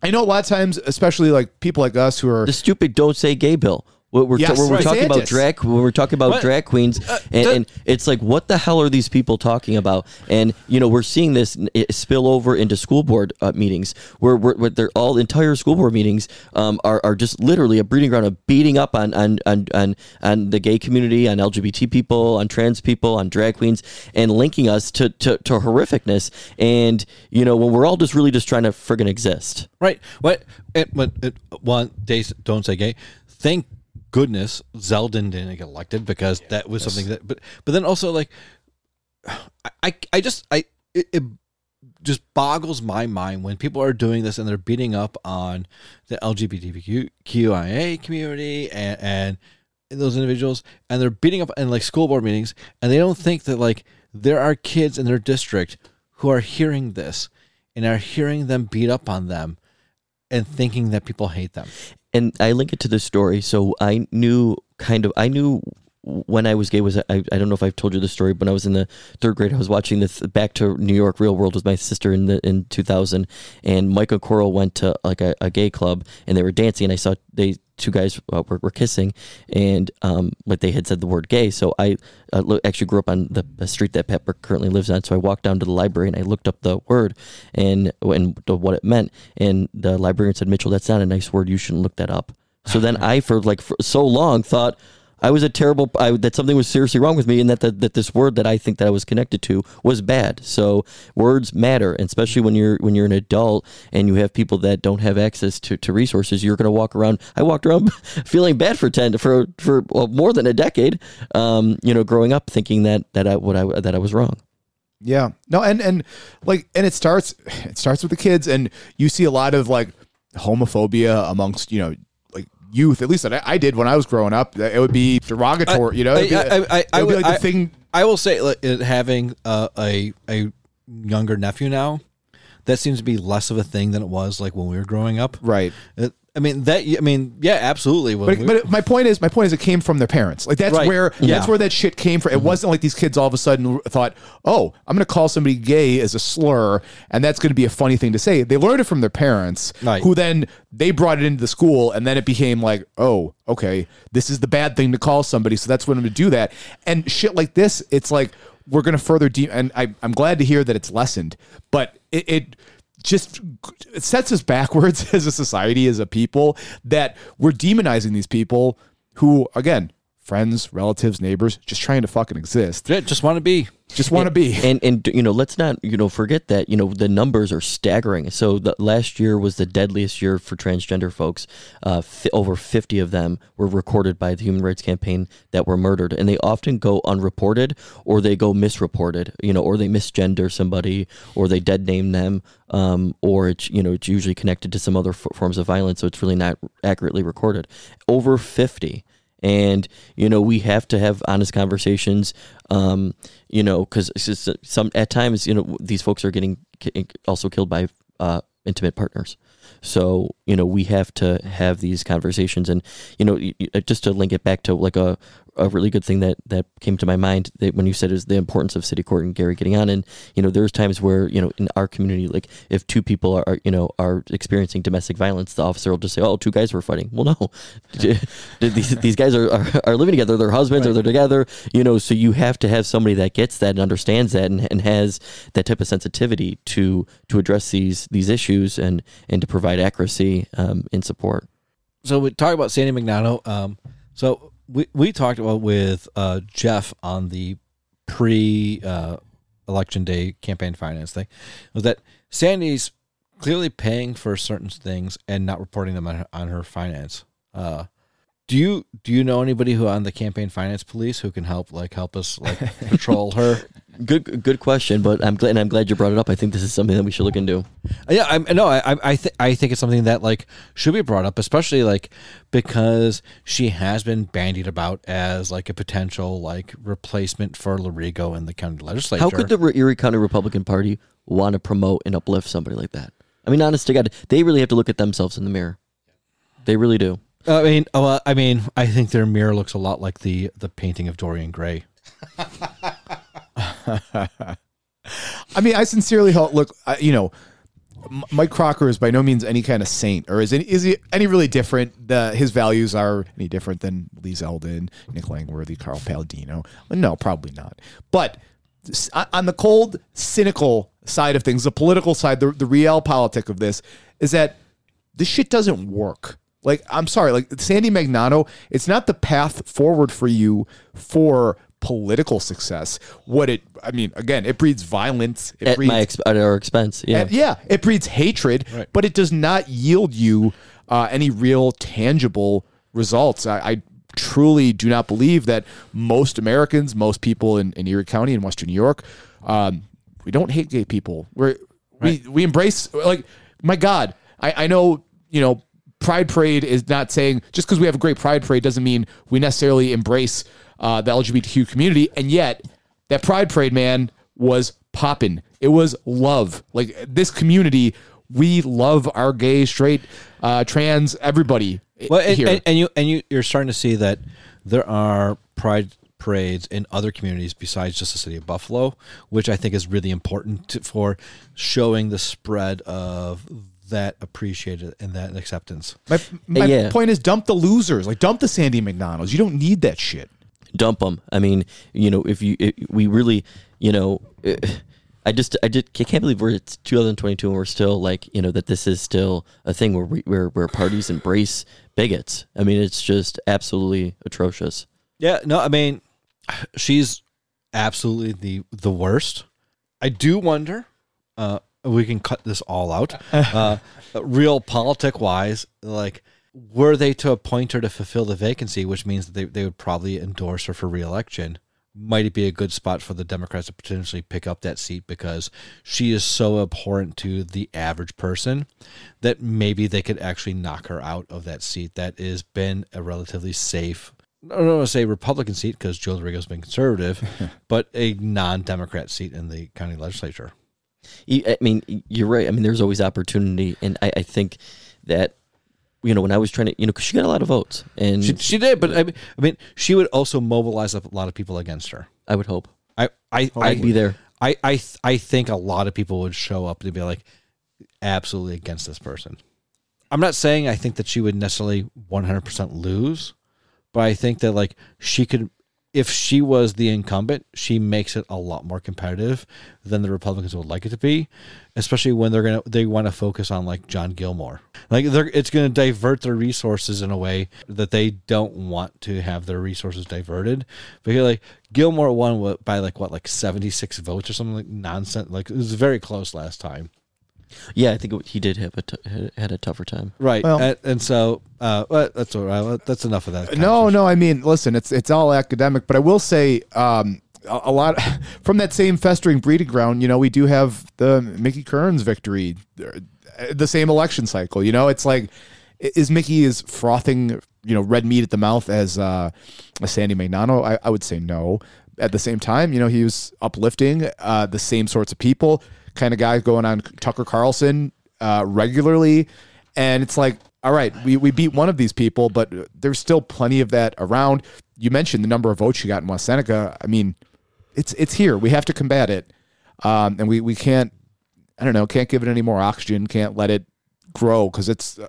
I know a lot of times, especially like people like us who are the stupid don't say gay bill we're, we're, Yes, we're, talking about drag when we're talking about What? drag queens and, and it's like what the hell are these people talking about and you know we're seeing this spill over into school board uh, meetings where, where, where they're all entire school board meetings um, are, are just literally a breeding ground of beating up on on, on on on the gay community on lgbt people on trans people on drag queens and linking us to, to, to horrificness and you know when we're all just really just trying to friggin' exist Right. What? It, but it, one days don't say gay. Thank goodness Zeldin didn't get elected because that was something that. But but then also like, I I, I just I it, it just boggles my mind when people are doing this and they're beating up on the LGBTQIA community and and those individuals and they're beating up in like school board meetings and they don't think that like there are kids in their district who are hearing this and are hearing them beat up on them and thinking that people hate them. And I link it to this story. So I knew kind of I knew when I was gay was I, I don't know if I've told you the story. But when I was in the third grade, I was watching the th- Back to New York Real World with my sister in the in 2000, and Michael Coral went to like a, a gay club and they were dancing, and I saw they two guys uh, were, were kissing, and um like they had said the word gay. So I uh, lo- actually grew up on the, the street that Pepper currently lives on. So I walked down to the library and I looked up the word and and what it meant, and the librarian said, Mitchell, that's not a nice word. You shouldn't look that up. So then [laughs] I, for like for so long, thought I was a terrible. I, that something was seriously wrong with me, and that the, that this word that I think that I was connected to was bad. So words matter, and especially when you're when you're an adult and you have people that don't have access to, to resources. You're going to walk around. I walked around [laughs] feeling bad for ten for for well, more than a decade. Um, you know, growing up thinking that that I what I that I was wrong. Yeah. No, and and like and it starts [sighs] it starts with the kids and you see a lot of like homophobia amongst, you know, youth. At least that I, I did when I was growing up. It would be derogatory, you know. It'd be, I- I- I- I would be like the I- thing I will say, like, it- having uh, a a younger nephew now, that seems to be less of a thing than it was like when we were growing up. right. It, I mean that. I mean, yeah, absolutely. When But, we- but my point is, my point is, it came from their parents. Like that's Right. where Yeah. that's where that shit came from. It mm-hmm. wasn't like these kids all of a sudden thought, "Oh, I'm going to call somebody gay as a slur," and that's going to be a funny thing to say. They learned it from their parents, Right. who then they brought it into the school, and then it became like, "Oh, okay, this is the bad thing to call somebody," so that's when I'm going to do that. And shit like this, it's like we're going to further de- and I, I'm glad to hear that it's lessened, but it. it just sets us backwards [laughs] as a society, as a people, that we're demonizing these people who, again, friends, relatives, neighbors, just trying to fucking exist. Yeah, just want to be. Just want to be. and and you know let's not you know forget that you know the numbers are staggering so the last year was the deadliest year for transgender folks uh, fi- over 50 of them were recorded by the human rights campaign that were murdered and they often go unreported or they go misreported you know or they misgender somebody or they dead name them um, or it's you know it's usually connected to some other f- forms of violence so it's really not accurately recorded over 50 and you know we have to have honest conversations um you know because some at times you know these folks are getting also killed by uh intimate partners. So you know we have to have these conversations and you know just to link it back to like a a really good thing that that came to my mind that when you said is the importance of city court and Gary getting on. And you know there's times where you know in our community like if two people are, are you know are experiencing domestic violence the officer will just say oh two guys were fighting. Well no. [laughs] [laughs] These, these guys are, are, are living together. They're husbands or they're together you know so you have to have somebody that gets that and understands that and, and has that type of sensitivity to to address these these issues and and to provide accuracy um, in support. So we talk about Sandy Magnano. Um, so we we talked about with uh, Jeff on the pre uh, election day campaign finance thing was that Sandy's clearly paying for certain things and not reporting them on her, on her finance. Uh, do you do you know anybody who on the campaign finance police who can help like help us like patrol her? [laughs] good good question but i'm glad and i'm glad you brought it up i think this is something that we should look into Yeah, I no, I I I, th- I think it's something that like should be brought up, especially like because she has been bandied about as like a potential like replacement for Lorigo in the county legislature. How could the Erie County Republican Party want to promote and uplift somebody like that? I mean, honest to God, they really have to look at themselves in the mirror. They really do. I mean, oh, uh, I mean, I think their mirror looks a lot like the the painting of Dorian Gray. [laughs] I mean, I sincerely hope. Look, I, you know, Mike Kracker is by no means any kind of saint, or is any, is he any really different? The his values are any different than Lee Zeldin, Nick Langworthy, Carl Paladino? No, probably not. But on the cold, cynical side of things, the political side, the the real politic of this is that this shit doesn't work. Like, I'm sorry, like Sandy Magnano, it's not the path forward for you for political success. What it, I mean, again, it breeds violence. It At breeds, my exp- at our expense. Yeah. and yeah, it breeds hatred, but it does not yield you uh, any real tangible results. I, I truly do not believe that most Americans, most people in, in Erie County in Western New York, um, we don't hate gay people. We're, we we embrace like my God. I, I know you know Pride Parade is not saying just because we have a great Pride Parade doesn't mean we necessarily embrace uh, the LGBTQ community, and yet that Pride Parade man was popping. It was love. Like this community, we love our gay, straight, uh, trans, everybody Well, and, here. and, and you and you you're starting to see that there are pride parades in other communities besides just the city of Buffalo, which I think is really important to, for showing the spread of that appreciated and that acceptance. my my yeah. point is, dump the losers. Like dump the Sandy McDonald's. You don't need that shit. dump them. I mean, you know, if you if we really, you know, eh, I just I just I can't believe we're it's 2022 and we're still like you know that this is still a thing where we, where where parties embrace bigots. I mean, it's just absolutely atrocious. Yeah, no, I mean, she's absolutely the the worst. I do wonder. Uh, we can cut this all out. Uh, real politic wise, like, were they to appoint her to fulfill the vacancy, which means that they, they would probably endorse her for reelection, might it be a good spot for the Democrats to potentially pick up that seat because she is so abhorrent to the average person that maybe they could actually knock her out of that seat that has been a relatively safe I don't want to say Republican seat because Joe Rodriguez has been conservative, [laughs] but a non-Democrat seat in the county legislature. You- I mean, you're right. I mean, there's always opportunity, and I, I think that you know when I was trying to, you know, because she got a lot of votes, and She, she did, but I mean, I mean, she would also mobilize a lot of people against her. I would hope I, I, I'd be there. I, I, th- I think a lot of people would show up to be like, absolutely against this person. I'm not saying I think that she would necessarily 100% lose, but I think that like she could, if she was the incumbent, she makes it a lot more competitive than the Republicans would like it to be, especially when they're gonna they want to focus on like John Gilmour. Like they're it's gonna divert their resources in a way that they don't want to have their resources diverted. Because like Gilmour won by like what like 76 votes or something like nonsense. Like it was very close last time. Yeah, I think it, he did have a t- had- had a tougher time. Right. Well- and, and so uh well, that's all right. That's enough of that. No, no. I mean, listen, it's it's all academic, but I will say um, a, a lot [laughs] from that same festering breeding ground. You know, we do have the Mickey Kearns victory, uh, the same election cycle. You know, it's like is Mickey is frothing, you know, red meat at the mouth as uh, a Sandy Magnano? I, I would say no. At the same time, you know, he was uplifting uh, the same sorts of people, kind of guy going on Tucker Carlson uh, regularly. And it's like, all right, we, we beat one of these people, but there's still plenty of that around. You mentioned the number of votes you got in West Seneca. I mean, it's it's here. We have to combat it. Um, and we, we can't, I don't know, can't give it any more oxygen, can't let it grow because it's,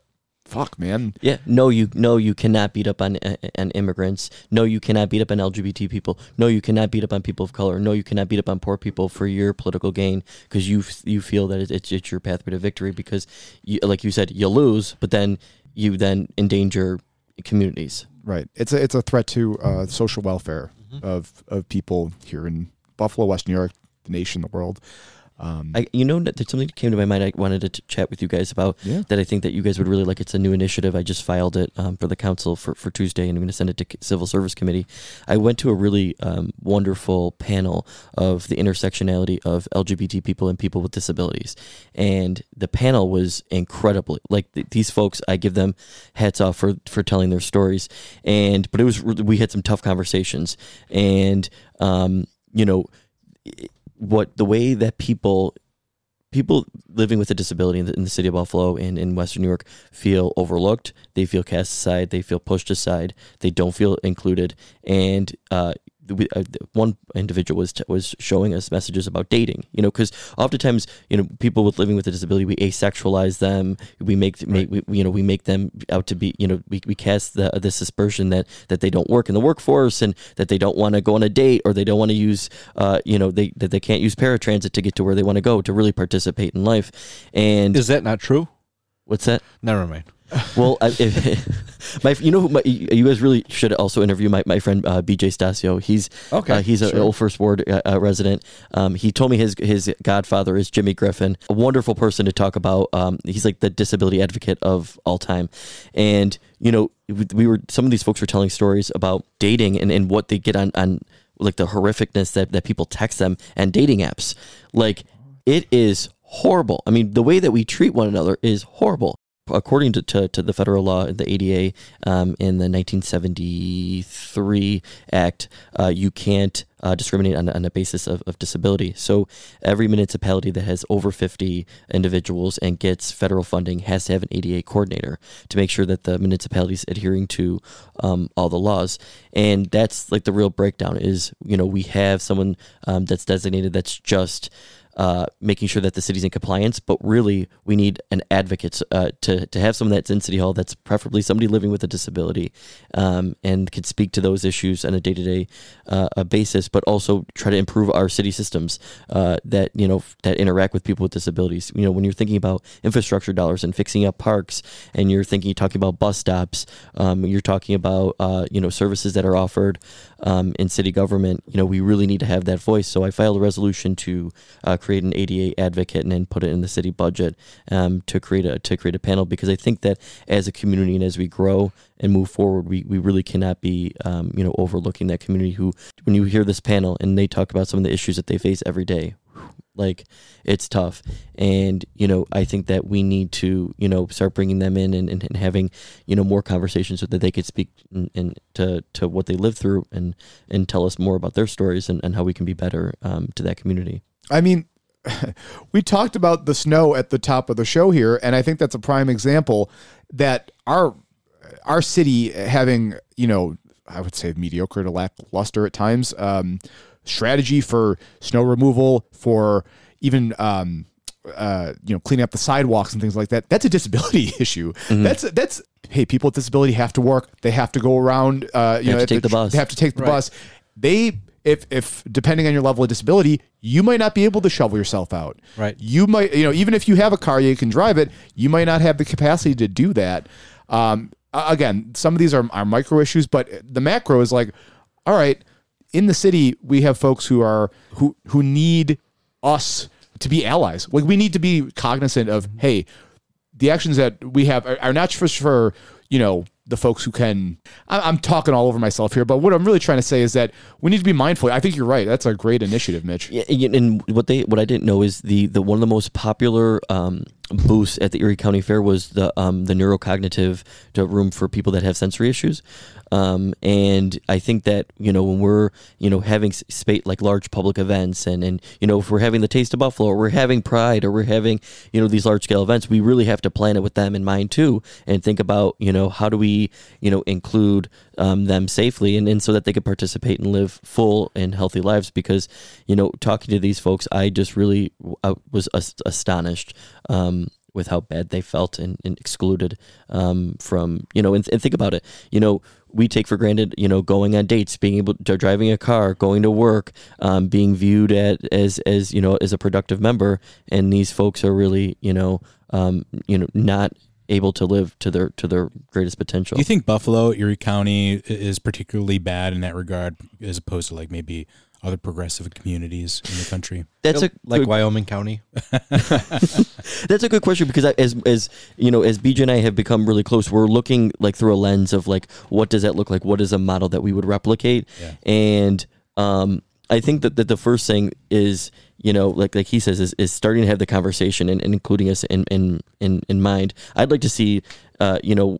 fuck, man. Yeah, no, you no, you cannot beat up on uh, on immigrants. No, you cannot beat up on LGBT people. No, you cannot beat up on people of color. No, you cannot beat up on poor people for your political gain because you f- you feel that it's it's your pathway to victory because you like you said you lose, but then you then endanger communities. Right. It's a it's a threat to uh, social welfare of of people here in Buffalo, West New York, the nation, the world. Um, I, you know, that there's something that came to my mind. I wanted to t- chat with you guys about Yeah. that. I think that you guys would really like. It's a new initiative. I just filed it um, for the council for, for Tuesday, and I'm going to send it to Civil Service Committee. I went to a really um, wonderful panel of the intersectionality of LGBT people and people with disabilities, and the panel was incredibly like th- these folks. I give them hats off for for telling their stories, and but it was we had some tough conversations, and um, you know what the way that people people living with a disability in the, in the city of Buffalo and in Western New York feel overlooked. They feel cast aside. They feel pushed aside. They don't feel included. And uh, we, uh, one individual was was showing us messages about dating. You know, because oftentimes you know people with living with a disability we asexualize them. We make, make we, you know we make them out to be you know we, we cast the this aspersion that that they don't work in the workforce and that they don't want to go on a date or they don't want to use uh, you know they that they can't use paratransit to get to where they want to go to really participate in life. And Is that not true? what's that? Never mind. Well, I, if, [laughs] my you know my, you guys really should also interview my, my friend uh, BJ Stasio. He's Okay, uh, he's an sure. old First Ward uh, uh, resident. Um, he told me his his godfather is Jimmy Griffin, a wonderful person to talk about. Um, he's like the disability advocate of all time, and you know we, we were some of these folks were telling stories about dating and, and what they get on on like the horrificness that that people text them and dating apps. Like it is horrible. I mean, the way that we treat one another is horrible according to, to, to the federal law, the ADA, um, in the 1973 Act, uh, you can't uh, discriminate on, on a basis of, of disability. So every municipality that has over 50 individuals and gets federal funding has to have an ADA coordinator to make sure that the municipality is adhering to um, all the laws. And that's like the real breakdown is, you know, we have someone um, that's designated that's just uh, making sure that the city's in compliance, but really we need an advocate uh, to, to have someone that's in City Hall that's preferably somebody living with a disability um, and can speak to those issues on a day to day basis but also try to improve our city systems uh, that you know that interact with people with disabilities. You know, when you're thinking about infrastructure dollars and fixing up parks, and you're thinking talking about bus stops, um, you're talking about uh, you know services that are offered um, in city government. You know, we really need to have that voice. So I filed a resolution to uh, create an ADA advocate and then put it in the city budget um, to create a to create a panel because I think that as a community and as we grow and move forward, we, we really cannot be um, you know overlooking that community. Who when you hear this panel and they talk about some of the issues that they face every day, like it's tough. And you know i think that we need to you know start bringing them in and, and, and having you know more conversations so that they could speak and, and to, to what they live through and and tell us more about their stories and, and how we can be better um, to that community. I mean, [laughs] we talked about the snow at the top of the show here, and I think that's a prime example that our our city having you know I would say mediocre to lackluster at times um, strategy for snow removal for even. Um, uh, you know, cleaning up the sidewalks and things like that. That's a disability [laughs] issue. That's that's hey, people with disability have to work. They have to go around. Uh, you have know, to take the bus. They have to take the Right. bus. They if if depending on your level of disability, you might not be able to shovel yourself out. Right. You might you know even if you have a car, you can drive it. You might not have the capacity to do that. Um, again, some of these are are micro issues, but the macro is like, all right, in the city we have folks who are who who need us to be allies. Like we need to be cognizant of hey, the actions that we have are, are not just for you know the folks who can i'm talking all over myself here but what i'm really trying to say is that we need to be mindful. I think you're right. That's a great initiative mitch. Yeah, and and what they what I didn't know is the the one of the most popular um, booths at the Erie County Fair was the um, the neurocognitive room for people that have sensory issues. Um, and I think that you know when we're you know having spate like large public events and and you know if we're having the Taste of Buffalo or we're having Pride or we're having you know these large scale events, we really have to plan it with them in mind too and think about you know how do we you know include um, them safely and, and so that they could participate and live full and healthy lives because you know talking to these folks i just really I was as- astonished um, with how bad they felt and, and excluded um, from you know and, and think about it. You know we take for granted you know going on dates being able to driving a car going to work um, being viewed at as as you know as a productive member. And these folks are really you know um, you know not able to live to their to their greatest potential Do you think Buffalo, Erie County, is particularly bad in that regard, as opposed to like maybe other progressive communities in the country? that's a like good- Wyoming County. [laughs] [laughs] That's a good question because I, as as you know, as BJ and I have become really close, we're looking like through a lens of like what does that look like? What is a model that we would replicate? Yeah. And um, I think that, that the first thing is you know like like he says is, is starting to have the conversation and, and including us in, in in in mind. I'd like to see uh, you know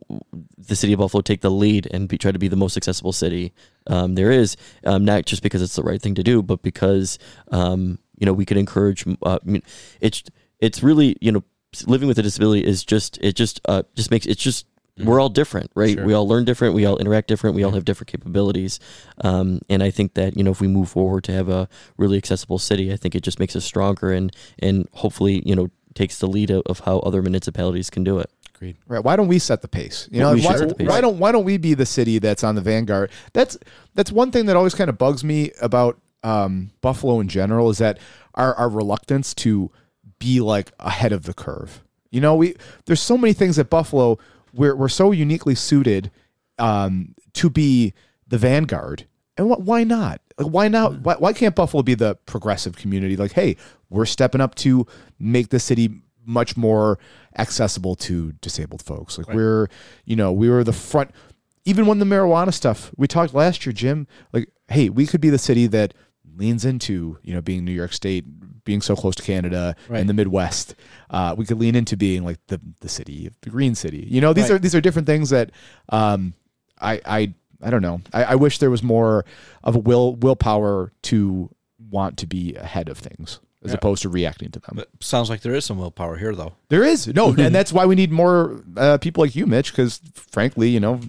the city of Buffalo take the lead and be, try to be the most accessible city um, there is, um, not just because it's the right thing to do, but because um, you know we could encourage. Uh, I mean, it's it's really you know living with a disability is just it just uh, just makes it's just we're all different right? Sure. we all learn different we all interact different we all have different capabilities. Um, and i think that you know if we move forward to have a really accessible city i think it just makes us stronger and and hopefully you know takes the lead of, of how other municipalities can do it. Agreed. right why don't we set the pace? You know We why, set the pace. why don't why don't we be the city that's on the vanguard? That's that's one thing that always kind of bugs me about um, buffalo in general is that our, our reluctance to be like ahead of the curve. You know we there's so many things at buffalo we're, we're so uniquely suited um, to be the vanguard. And wh- why not? Like why not? Why, why can't buffalo be the progressive community? Like hey we're stepping up to make the city much more accessible to disabled folks. Like we're you know we were the front even when the marijuana stuff we talked last year jim like hey we could be the city that leans into you know being new york state being so close to canada Right. and the midwest uh, we could lean into being like the, the city the green city you know these Right. are these are different things that um, I, I I don't know. I, I wish there was more of a will willpower to want to be ahead of things as Yeah. opposed to reacting to them. But sounds like there is some willpower here, though. There is no, [laughs] and that's why we need more uh, people like you, Mitch. Because frankly, you know,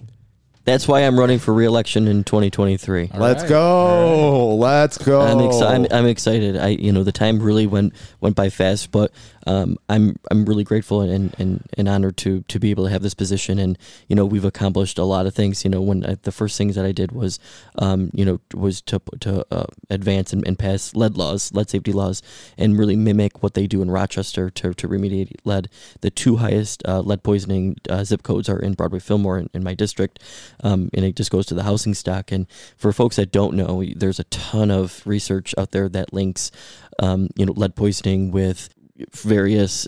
That's why I'm running for reelection in 2023. Let's right. go. Let's go. I'm, exci- I'm, I'm excited. I you know the time really went went by fast, but um, I'm I'm really grateful and, and, and honored to to be able to have this position. And you know we've accomplished a lot of things. You know when I, the first things that I did was um, you know was to to uh, advance and, and pass lead laws, lead safety laws, and really mimic what they do in Rochester to, to remediate lead. The two highest uh, lead poisoning uh, zip codes are in Broadway Fillmore in, in my district, um, and it just goes to the housing stock. And for folks that don't know, there's a ton of research out there that links, um, you know, lead poisoning with various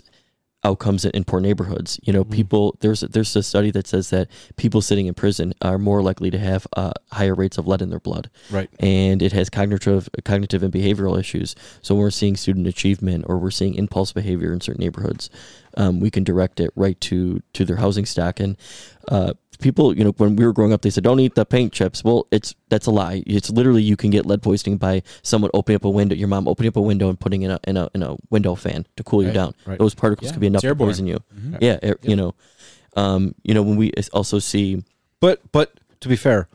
outcomes in, in poor neighborhoods. You know, people there's there's a study that says that people sitting in prison are more likely to have uh, higher rates of lead in their blood, Right. and it has cognitive cognitive and behavioral issues. So when we're seeing student achievement or we're seeing impulse behavior in certain neighborhoods, um, we can direct it right to to their housing stack. and. Uh, People, you know, when we were growing up, they said, "Don't eat the paint chips." Well, it's that's a lie. It's literally you can get lead poisoning by someone opening up a window, your mom opening up a window and putting in a in a, in a window fan to cool you down. right. Those particles Yeah, could be enough to poison you. Yeah, air, you know, um, you know when we also see But but to be fair,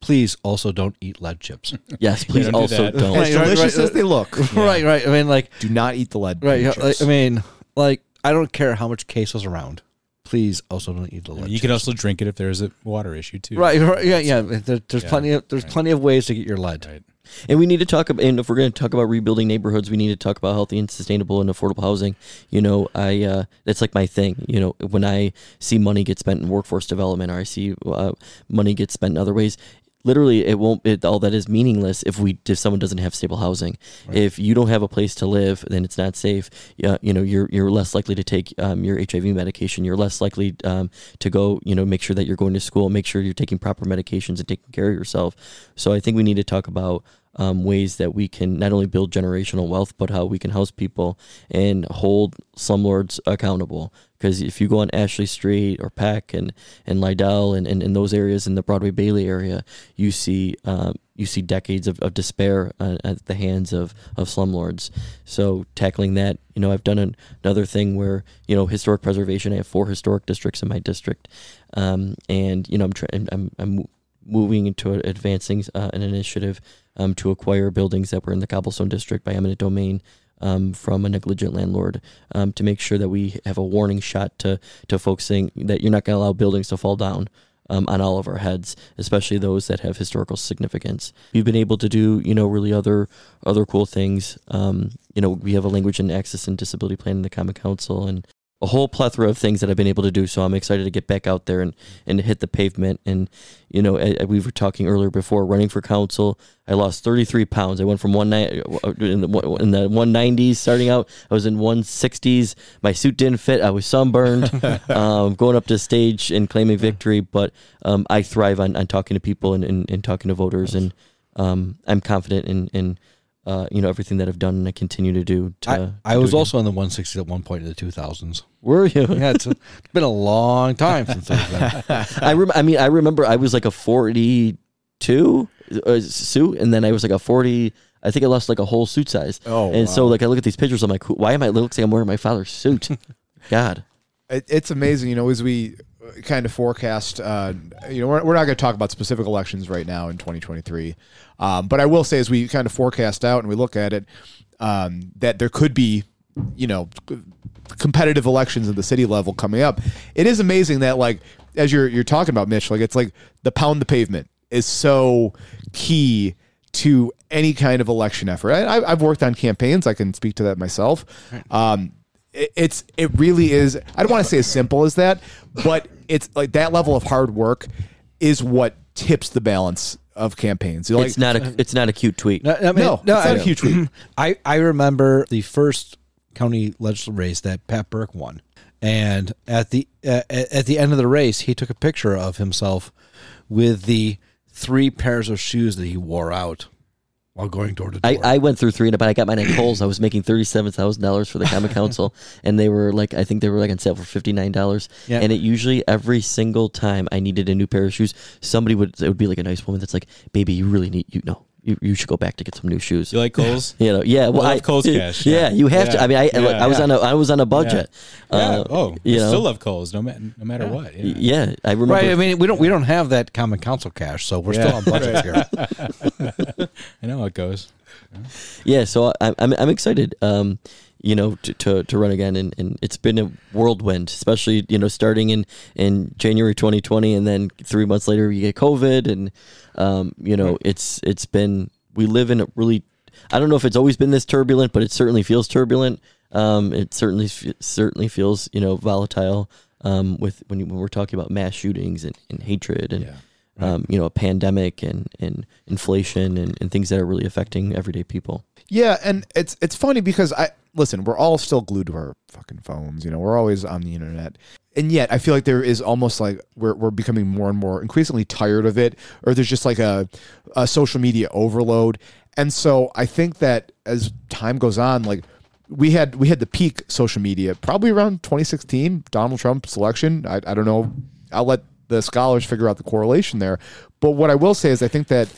please also don't eat lead chips. [laughs] yes, please [laughs] don't also that. don't. as Right, right, delicious right. as they look, [laughs] right, right. I mean, like, do not eat the lead. right. yeah, chips. like, I mean, like, I don't care how much queso's around. Please also don't eat the lead. You can also drink it if there's a water issue too. Right, right, yeah, yeah. There, there's Yeah, plenty of there's right. plenty of ways to get your lead. Right. And we need to talk about, and if we're going to talk about rebuilding neighborhoods, we need to talk about healthy and sustainable and affordable housing. You know, I uh, that's like my thing. You know, when I see money get spent in workforce development, or I see uh, money get spent in other ways, literally, it won't. It, all that is meaningless if we if someone doesn't have stable housing. If you don't have a place to live, then it's not safe. Yeah, you know, you're you're less likely to take um, your HIV medication. You're less likely um, to go. You know, make sure that you're going to school. Make sure you're taking proper medications and taking care of yourself. So I think we need to talk about um, ways that we can not only build generational wealth, but how we can house people and hold slumlords accountable. Because if you go on Ashley Street or Peck and and Lydell and, and in those areas in the Broadway Bailey area, you see um, you see decades of, of despair uh, at the hands of, of slumlords. So tackling that, you know, I've done an, another thing where you know historic preservation. I have four historic districts in my district, um, and you know I'm trying I'm I'm moving into advancing uh, an initiative um, to acquire buildings that were in the cobblestone district by eminent domain um, from a negligent landlord um, to make sure that we have a warning shot to to folks saying that you're not going to allow buildings to fall down um, on all of our heads, especially those that have historical significance. We've been able to do, you know, really other other cool things. Um, you know, we have a language and access and disability plan in the Common Council, and a whole plethora of things that I've been able to do. So I'm excited to get back out there and, and hit the pavement. And, you know, uh, we were talking earlier before running for council. I lost 33 pounds. I went from one night in the, in the 190s starting out. I was in 160s. My suit didn't fit. I was sunburned, [laughs] um, going up to stage and claiming victory. But um, I thrive on, on talking to people and, and, and talking to voters. And um, I'm confident in, in uh, you know, everything that I've done and I continue to do. To, I, to I do was also in the 160s at one point in the 2000s. Were you? Yeah, it's, it's [laughs] been a long time since I've been. [laughs] I rem- I mean, I remember I was like a forty-two uh, suit, and then I was like a forty. I think I lost like a whole suit size. Oh, and so like I look at these pictures, I'm like, why am I? It looks like I'm wearing my father's suit. [laughs] God, It, it's amazing, you know, as we kind of forecast. Uh, you know, we're, we're not going to talk about specific elections right now in 2023, um, but I will say, as we kind of forecast out and we look at it, um, that there could be, you know, competitive elections at the city level coming up. It is amazing that, like, as you're you're talking about, Mitch, like it's like the pound the pavement is so key to any kind of election effort. I, I- I've worked on campaigns; I can speak to that myself. Um, it- it's it really is. I don't want to say as simple as that, but it's like that level of hard work is what tips the balance of campaigns. You're it's like, not a it's not a cute tweet. No, I mean, No, it's not I- a huge tweet. [clears throat] I, I remember the first county legislative race that Pat Burke won, and at the uh, at the end of the race, he took a picture of himself with the three pairs of shoes that he wore out while going door to door. I, I went through three, but I got mine at Kohl's. I was making thirty seven thousand dollars for the Common [laughs] Council, and they were like, I think they were like on sale for fifty nine dollars. Yeah. And it usually every single time I needed a new pair of shoes, somebody would it would be like a nice woman that's like, "Baby, you really need you know you, you should go back to get some new shoes. You like [laughs] Kohl's? You know, yeah. Well, love I Kohl's [laughs] Cash, Yeah, yeah. you have to. I mean, I Yeah. I was Yeah. on a I was on a budget. yeah. Uh, oh, you I know, still love Kohl's, no, ma- no matter what. Yeah. yeah. I remember. Right. I mean, we don't we don't have that common council cash, so we're Yeah. still on budget here. [laughs] I know how it goes. yeah, so I, I'm I'm excited. Um, you know, to, to, to run again, and, and it's been a whirlwind, especially you know starting in in January 2020, and then three months later you get COVID, and um, you know it's it's been we live in a really I don't know if it's always been this turbulent, but it certainly feels turbulent. Um, it certainly certainly feels you know volatile. Um, with when, you, when we're talking about mass shootings and, and hatred and Yeah. um, you know a pandemic and, and inflation and, and things that are really affecting everyday people. Yeah, and it's it's funny because I listen, we're all still glued to our fucking phones, you know, we're always on the internet. And yet I feel like there is almost like we're we're becoming more and more increasingly tired of it, or there's just like a, a social media overload. And so I think that as time goes on, like we had we had the peak social media probably around 2016 Donald Trump's election. I, I don't know. I'll let the scholars figure out the correlation there. But what I will say is I think that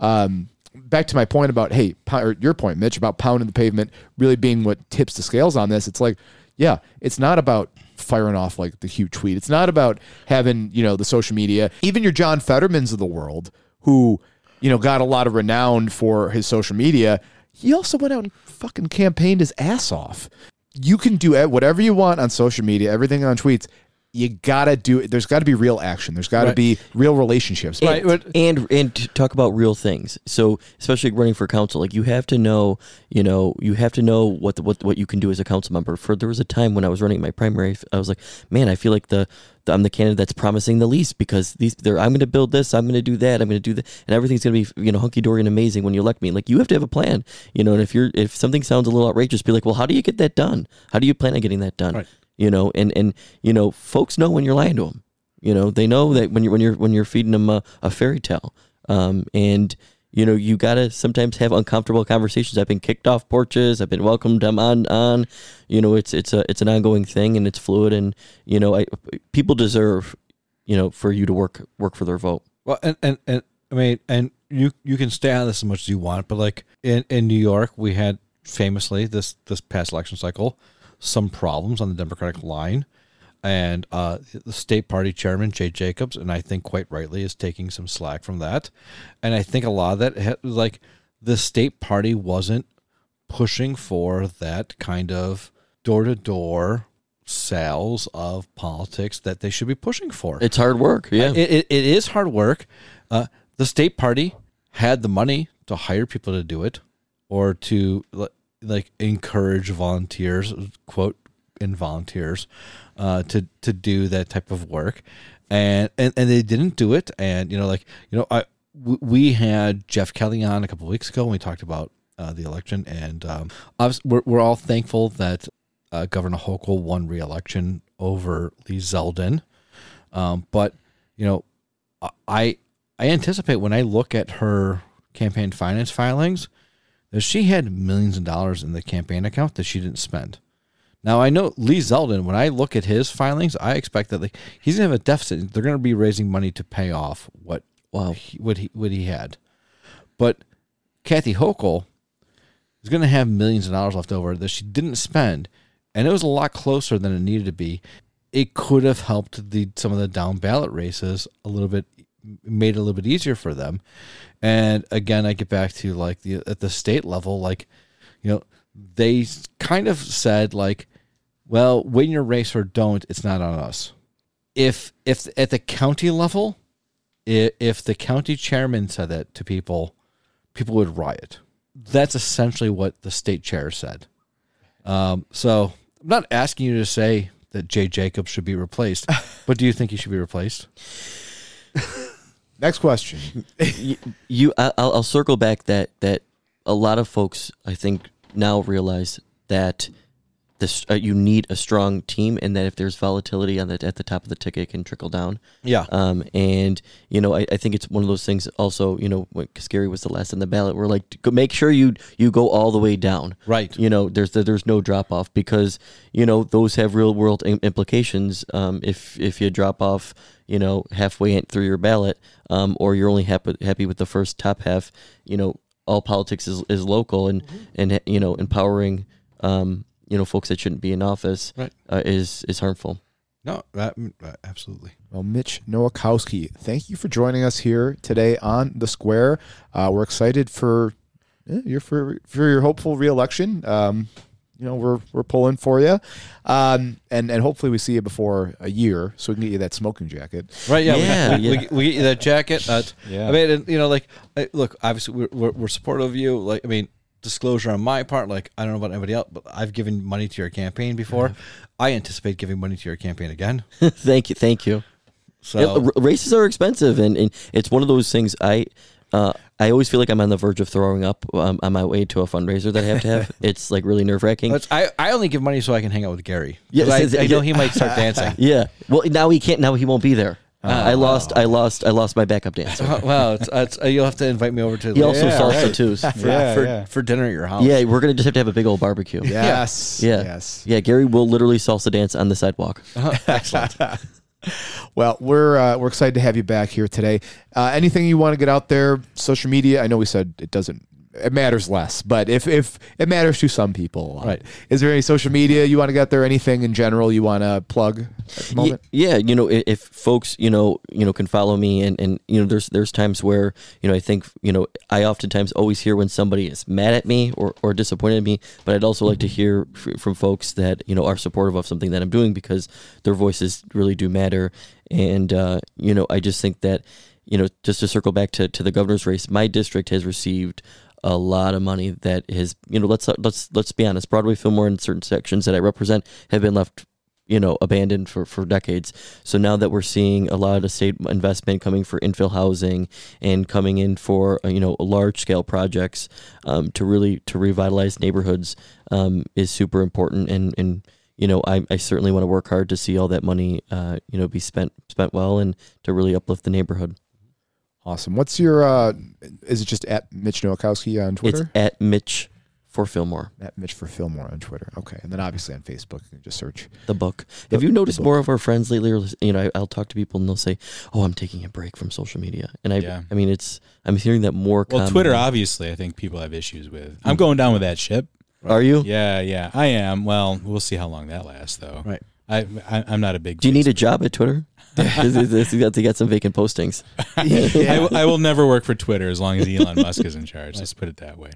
um, back to my point about hey, or your point, Mitch, about pounding the pavement really being what tips the scales on this. It's like, yeah, it's not about firing off like the huge tweet. It's not about having you know the social media. Even your John Fettermans of the world, who you know got a lot of renown for his social media, he also went out and fucking campaigned his ass off. You can do whatever you want on social media, everything on tweets. You gotta do it. There's got to be real action. There's got to Right. be real relationships. And, but- and and to talk about real things. So especially running for council, like you have to know, you know, you have to know what the, what what you can do as a council member. For there was a time when I was running my primary, I was like, man, I feel like the, the I'm the candidate that's promising the least because these they're I'm going to build this, I'm going to do that, I'm going to do that, and everything's going to be you know hunky dory and amazing when you elect me. Like you have to have a plan, you know. And if you're if something sounds a little outrageous, be like, well, how do you get that done? How do you plan on getting that done? Right. You know, and and you know, folks know when you're lying to them. You know, they know that when you're when you're when you're feeding them a, a fairy tale, um, and you know you gotta sometimes have uncomfortable conversations. I've been kicked off porches. I've been welcomed. I'm on on. You know, it's it's a it's an ongoing thing and it's fluid. And you know, I people deserve you know for you to work work for their vote. Well, and, and, and I mean, and you you can stay on this as much as you want, but like in, in New York, we had famously this this past election cycle some problems on the Democratic line, and uh, the state party chairman Jay Jacobs, and I think quite rightly, is taking some slack from that, and I think a lot of that like the state party wasn't pushing for that kind of door to door sales of politics that they should be pushing for. It's hard work. Yeah. It, it, it is hard work. Uh, the state party had the money to hire people to do it or to like encourage volunteers, quote, in volunteers, uh, to, to do that type of work. And, and, and they didn't do it. And, you know, like, you know, i we had Jeff Kelly on a couple weeks ago and we talked about uh, the election. And um, we're, we're all thankful that uh, Governor Hochul won re-election over Lee Zeldin. Um, but you know, I I anticipate when I look at her campaign finance filings that she had millions of dollars in the campaign account that she didn't spend. Now I know Lee Zeldin. When I look at his filings, I expect that like, he's gonna have a deficit. They're gonna be raising money to pay off what Wow. he, what he what he had. But Kathy Hochul is going to have millions of dollars left over that she didn't spend, and it was a lot closer than it needed to be. It could have helped the some of the down ballot races a little bit, made it a little bit easier for them. And again, I get back to like the at the state level, like you know, they kind of said like, well, win your race or don't, it's not on us. If if at the county level, if the county chairman said that to people, people would riot. That's essentially what the state chair said. Um, so I'm not asking you to say that Jay Jacobs should be replaced, [laughs] but do you think he should be replaced? [laughs] Next question. [laughs] you, you I'll, I'll circle back that that a lot of folks I think now realize that this uh, you need a strong team and that if there's volatility on the at the top of the ticket it can trickle down. Yeah. Um, and you know, I, I think it's one of those things. Also, you know, because Gary was the last on the ballot, we're like, go- make sure you you go all the way down. Right. You know, there's there's no drop off because you know those have real world implications. Um, if if you drop off, you know, halfway in- through your ballot, um, or you're only happy happy with the first top half, you know. all politics is, is local and and you know empowering um, you know folks that shouldn't be in office Right. uh, is is harmful. No, that, uh, absolutely. Well, Mitch Nowakowski, thank you for joining us here today on the Square. Uh, we're excited for eh, your for for your hopeful reelection. Um, you know, we're we're pulling for you, um, and and hopefully we see you before a year, so we can get you that smoking jacket. Right? Yeah. Yeah, we, we, yeah. We, we get you that jacket. Uh, Yeah. I mean, and, you know, like, I, look, obviously we're, we're we're supportive of you. Like, I mean, disclosure on my part. Like, I don't know about anybody else, but I've given money to your campaign before. I anticipate giving money to your campaign again. [laughs] thank you, thank you. So Yeah, r- races are expensive, and, and it's one of those things. I uh, I always feel like I'm on the verge of throwing up um, on my way to a fundraiser that I have to have. [laughs] it's like really nerve wracking. I, I only give money so I can hang out with Gary. 'Cause I, [laughs] I know he might start dancing. Yeah. Well, now he can't. Now he won't be there. I lost. I lost. I lost my backup dancer. [laughs] wow, it's, it's, uh, you'll have to invite me over to He also Yeah, salsa right. too. [laughs] for, Yeah, for, yeah. for dinner at your house. Yeah, we're gonna just have to have a big old barbecue. Yes, Yeah. yes. Yeah, Gary will literally salsa dance on the sidewalk. [laughs] Uh-huh. Excellent. Well, we're uh, we're excited to have you back here today. Uh, anything you want to get out there? Social media. I know we said it doesn't. It matters less, but if if it matters to some people, Right. Is there any social media you want to get there? Anything in general you want to plug at the moment? Yeah, you know, if folks, you know, you know, can follow me, and and you know, there's there's times where you know, I think you know, I oftentimes always hear when somebody is mad at me or or disappointed in me, but I'd also like to hear f- from folks that you know are supportive of something that I'm doing because their voices really do matter, and uh, you know, I just think that you know, just to circle back to to the governor's race, my district has received a lot of money that has you know let's let's let's be honest broadway fillmore and certain sections that i represent have been left you know abandoned for for decades. So now that we're seeing a lot of state investment coming for infill housing and coming in for uh, you know large scale projects um, to really to revitalize neighborhoods um, is super important. And and you know I, I certainly want to work hard to see all that money uh, you know be spent spent well and to really uplift the neighborhood Awesome. What's your? uh Is it just at Mitch Nowakowski on Twitter? it's Twitter? at mitch for fillmore at Mitch for Fillmore on Twitter. Okay, and then obviously on Facebook, you can just search. the book. The- Have you noticed more of our friends lately? Or you know, I, I'll talk to people and they'll say, "Oh, I'm taking a break from social media," and I, Yeah. I mean, it's I'm hearing that more. Well, common. Twitter, obviously, I think people have issues with. I'm going down with that ship. Are you? Yeah, yeah, I am. Well, we'll see how long that lasts, though. Right. I, I I'm not a big. Do you need a job at Twitter? [laughs] You got to get some vacant postings. [laughs] I, will- I will never work for Twitter as long as Elon [laughs] Musk is in charge. Let's put it that way.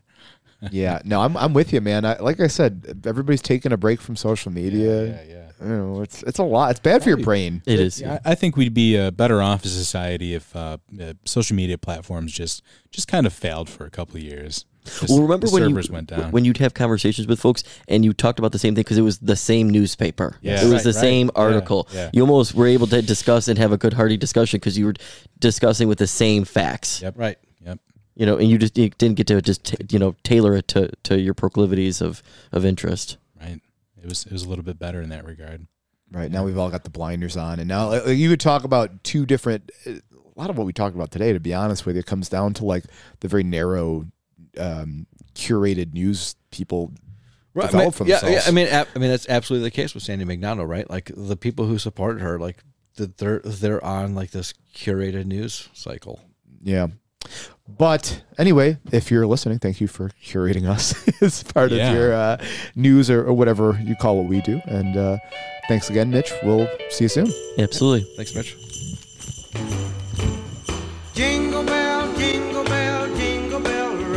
yeah, no, I'm I'm with you, man. I, like I said, everybody's taking a break from social media. Yeah, yeah. You know, it's it's a lot. It's bad for your brain. It is. Yeah, I I think we'd be uh, better off as a society if uh, uh, social media platforms just just kind of failed for a couple of years. Just Well, remember the when servers you went down? when you'd have conversations with folks and you talked about the same thing because it was the same newspaper. Yeah. it was Right, the right. same Yeah, article. yeah. You almost were able to discuss and have a good hearty discussion because you were discussing with the same facts. yep. Right. Yep. You know, and you just you didn't get to just t- you know tailor it to, to your proclivities of of interest. Right. It was it was a little bit better in that regard. Right now, we've all got the blinders on, and now like, you could talk about two different. Uh, a lot of what we talked about today, to be honest with you, comes down to like the very narrow, um, curated news people Right. I mean, for yeah, themselves. yeah. I mean, ab- I mean, that's absolutely the case with Sandy McDonald, right? Like the people who supported her, like that they're they're on like this curated news cycle. Yeah. But anyway, if you're listening, thank you for curating us [laughs] as part Yeah. of your uh, news or, or whatever you call what we do. And uh, thanks again, Mitch. We'll see you soon. Absolutely. Thanks, Mitch. Jingle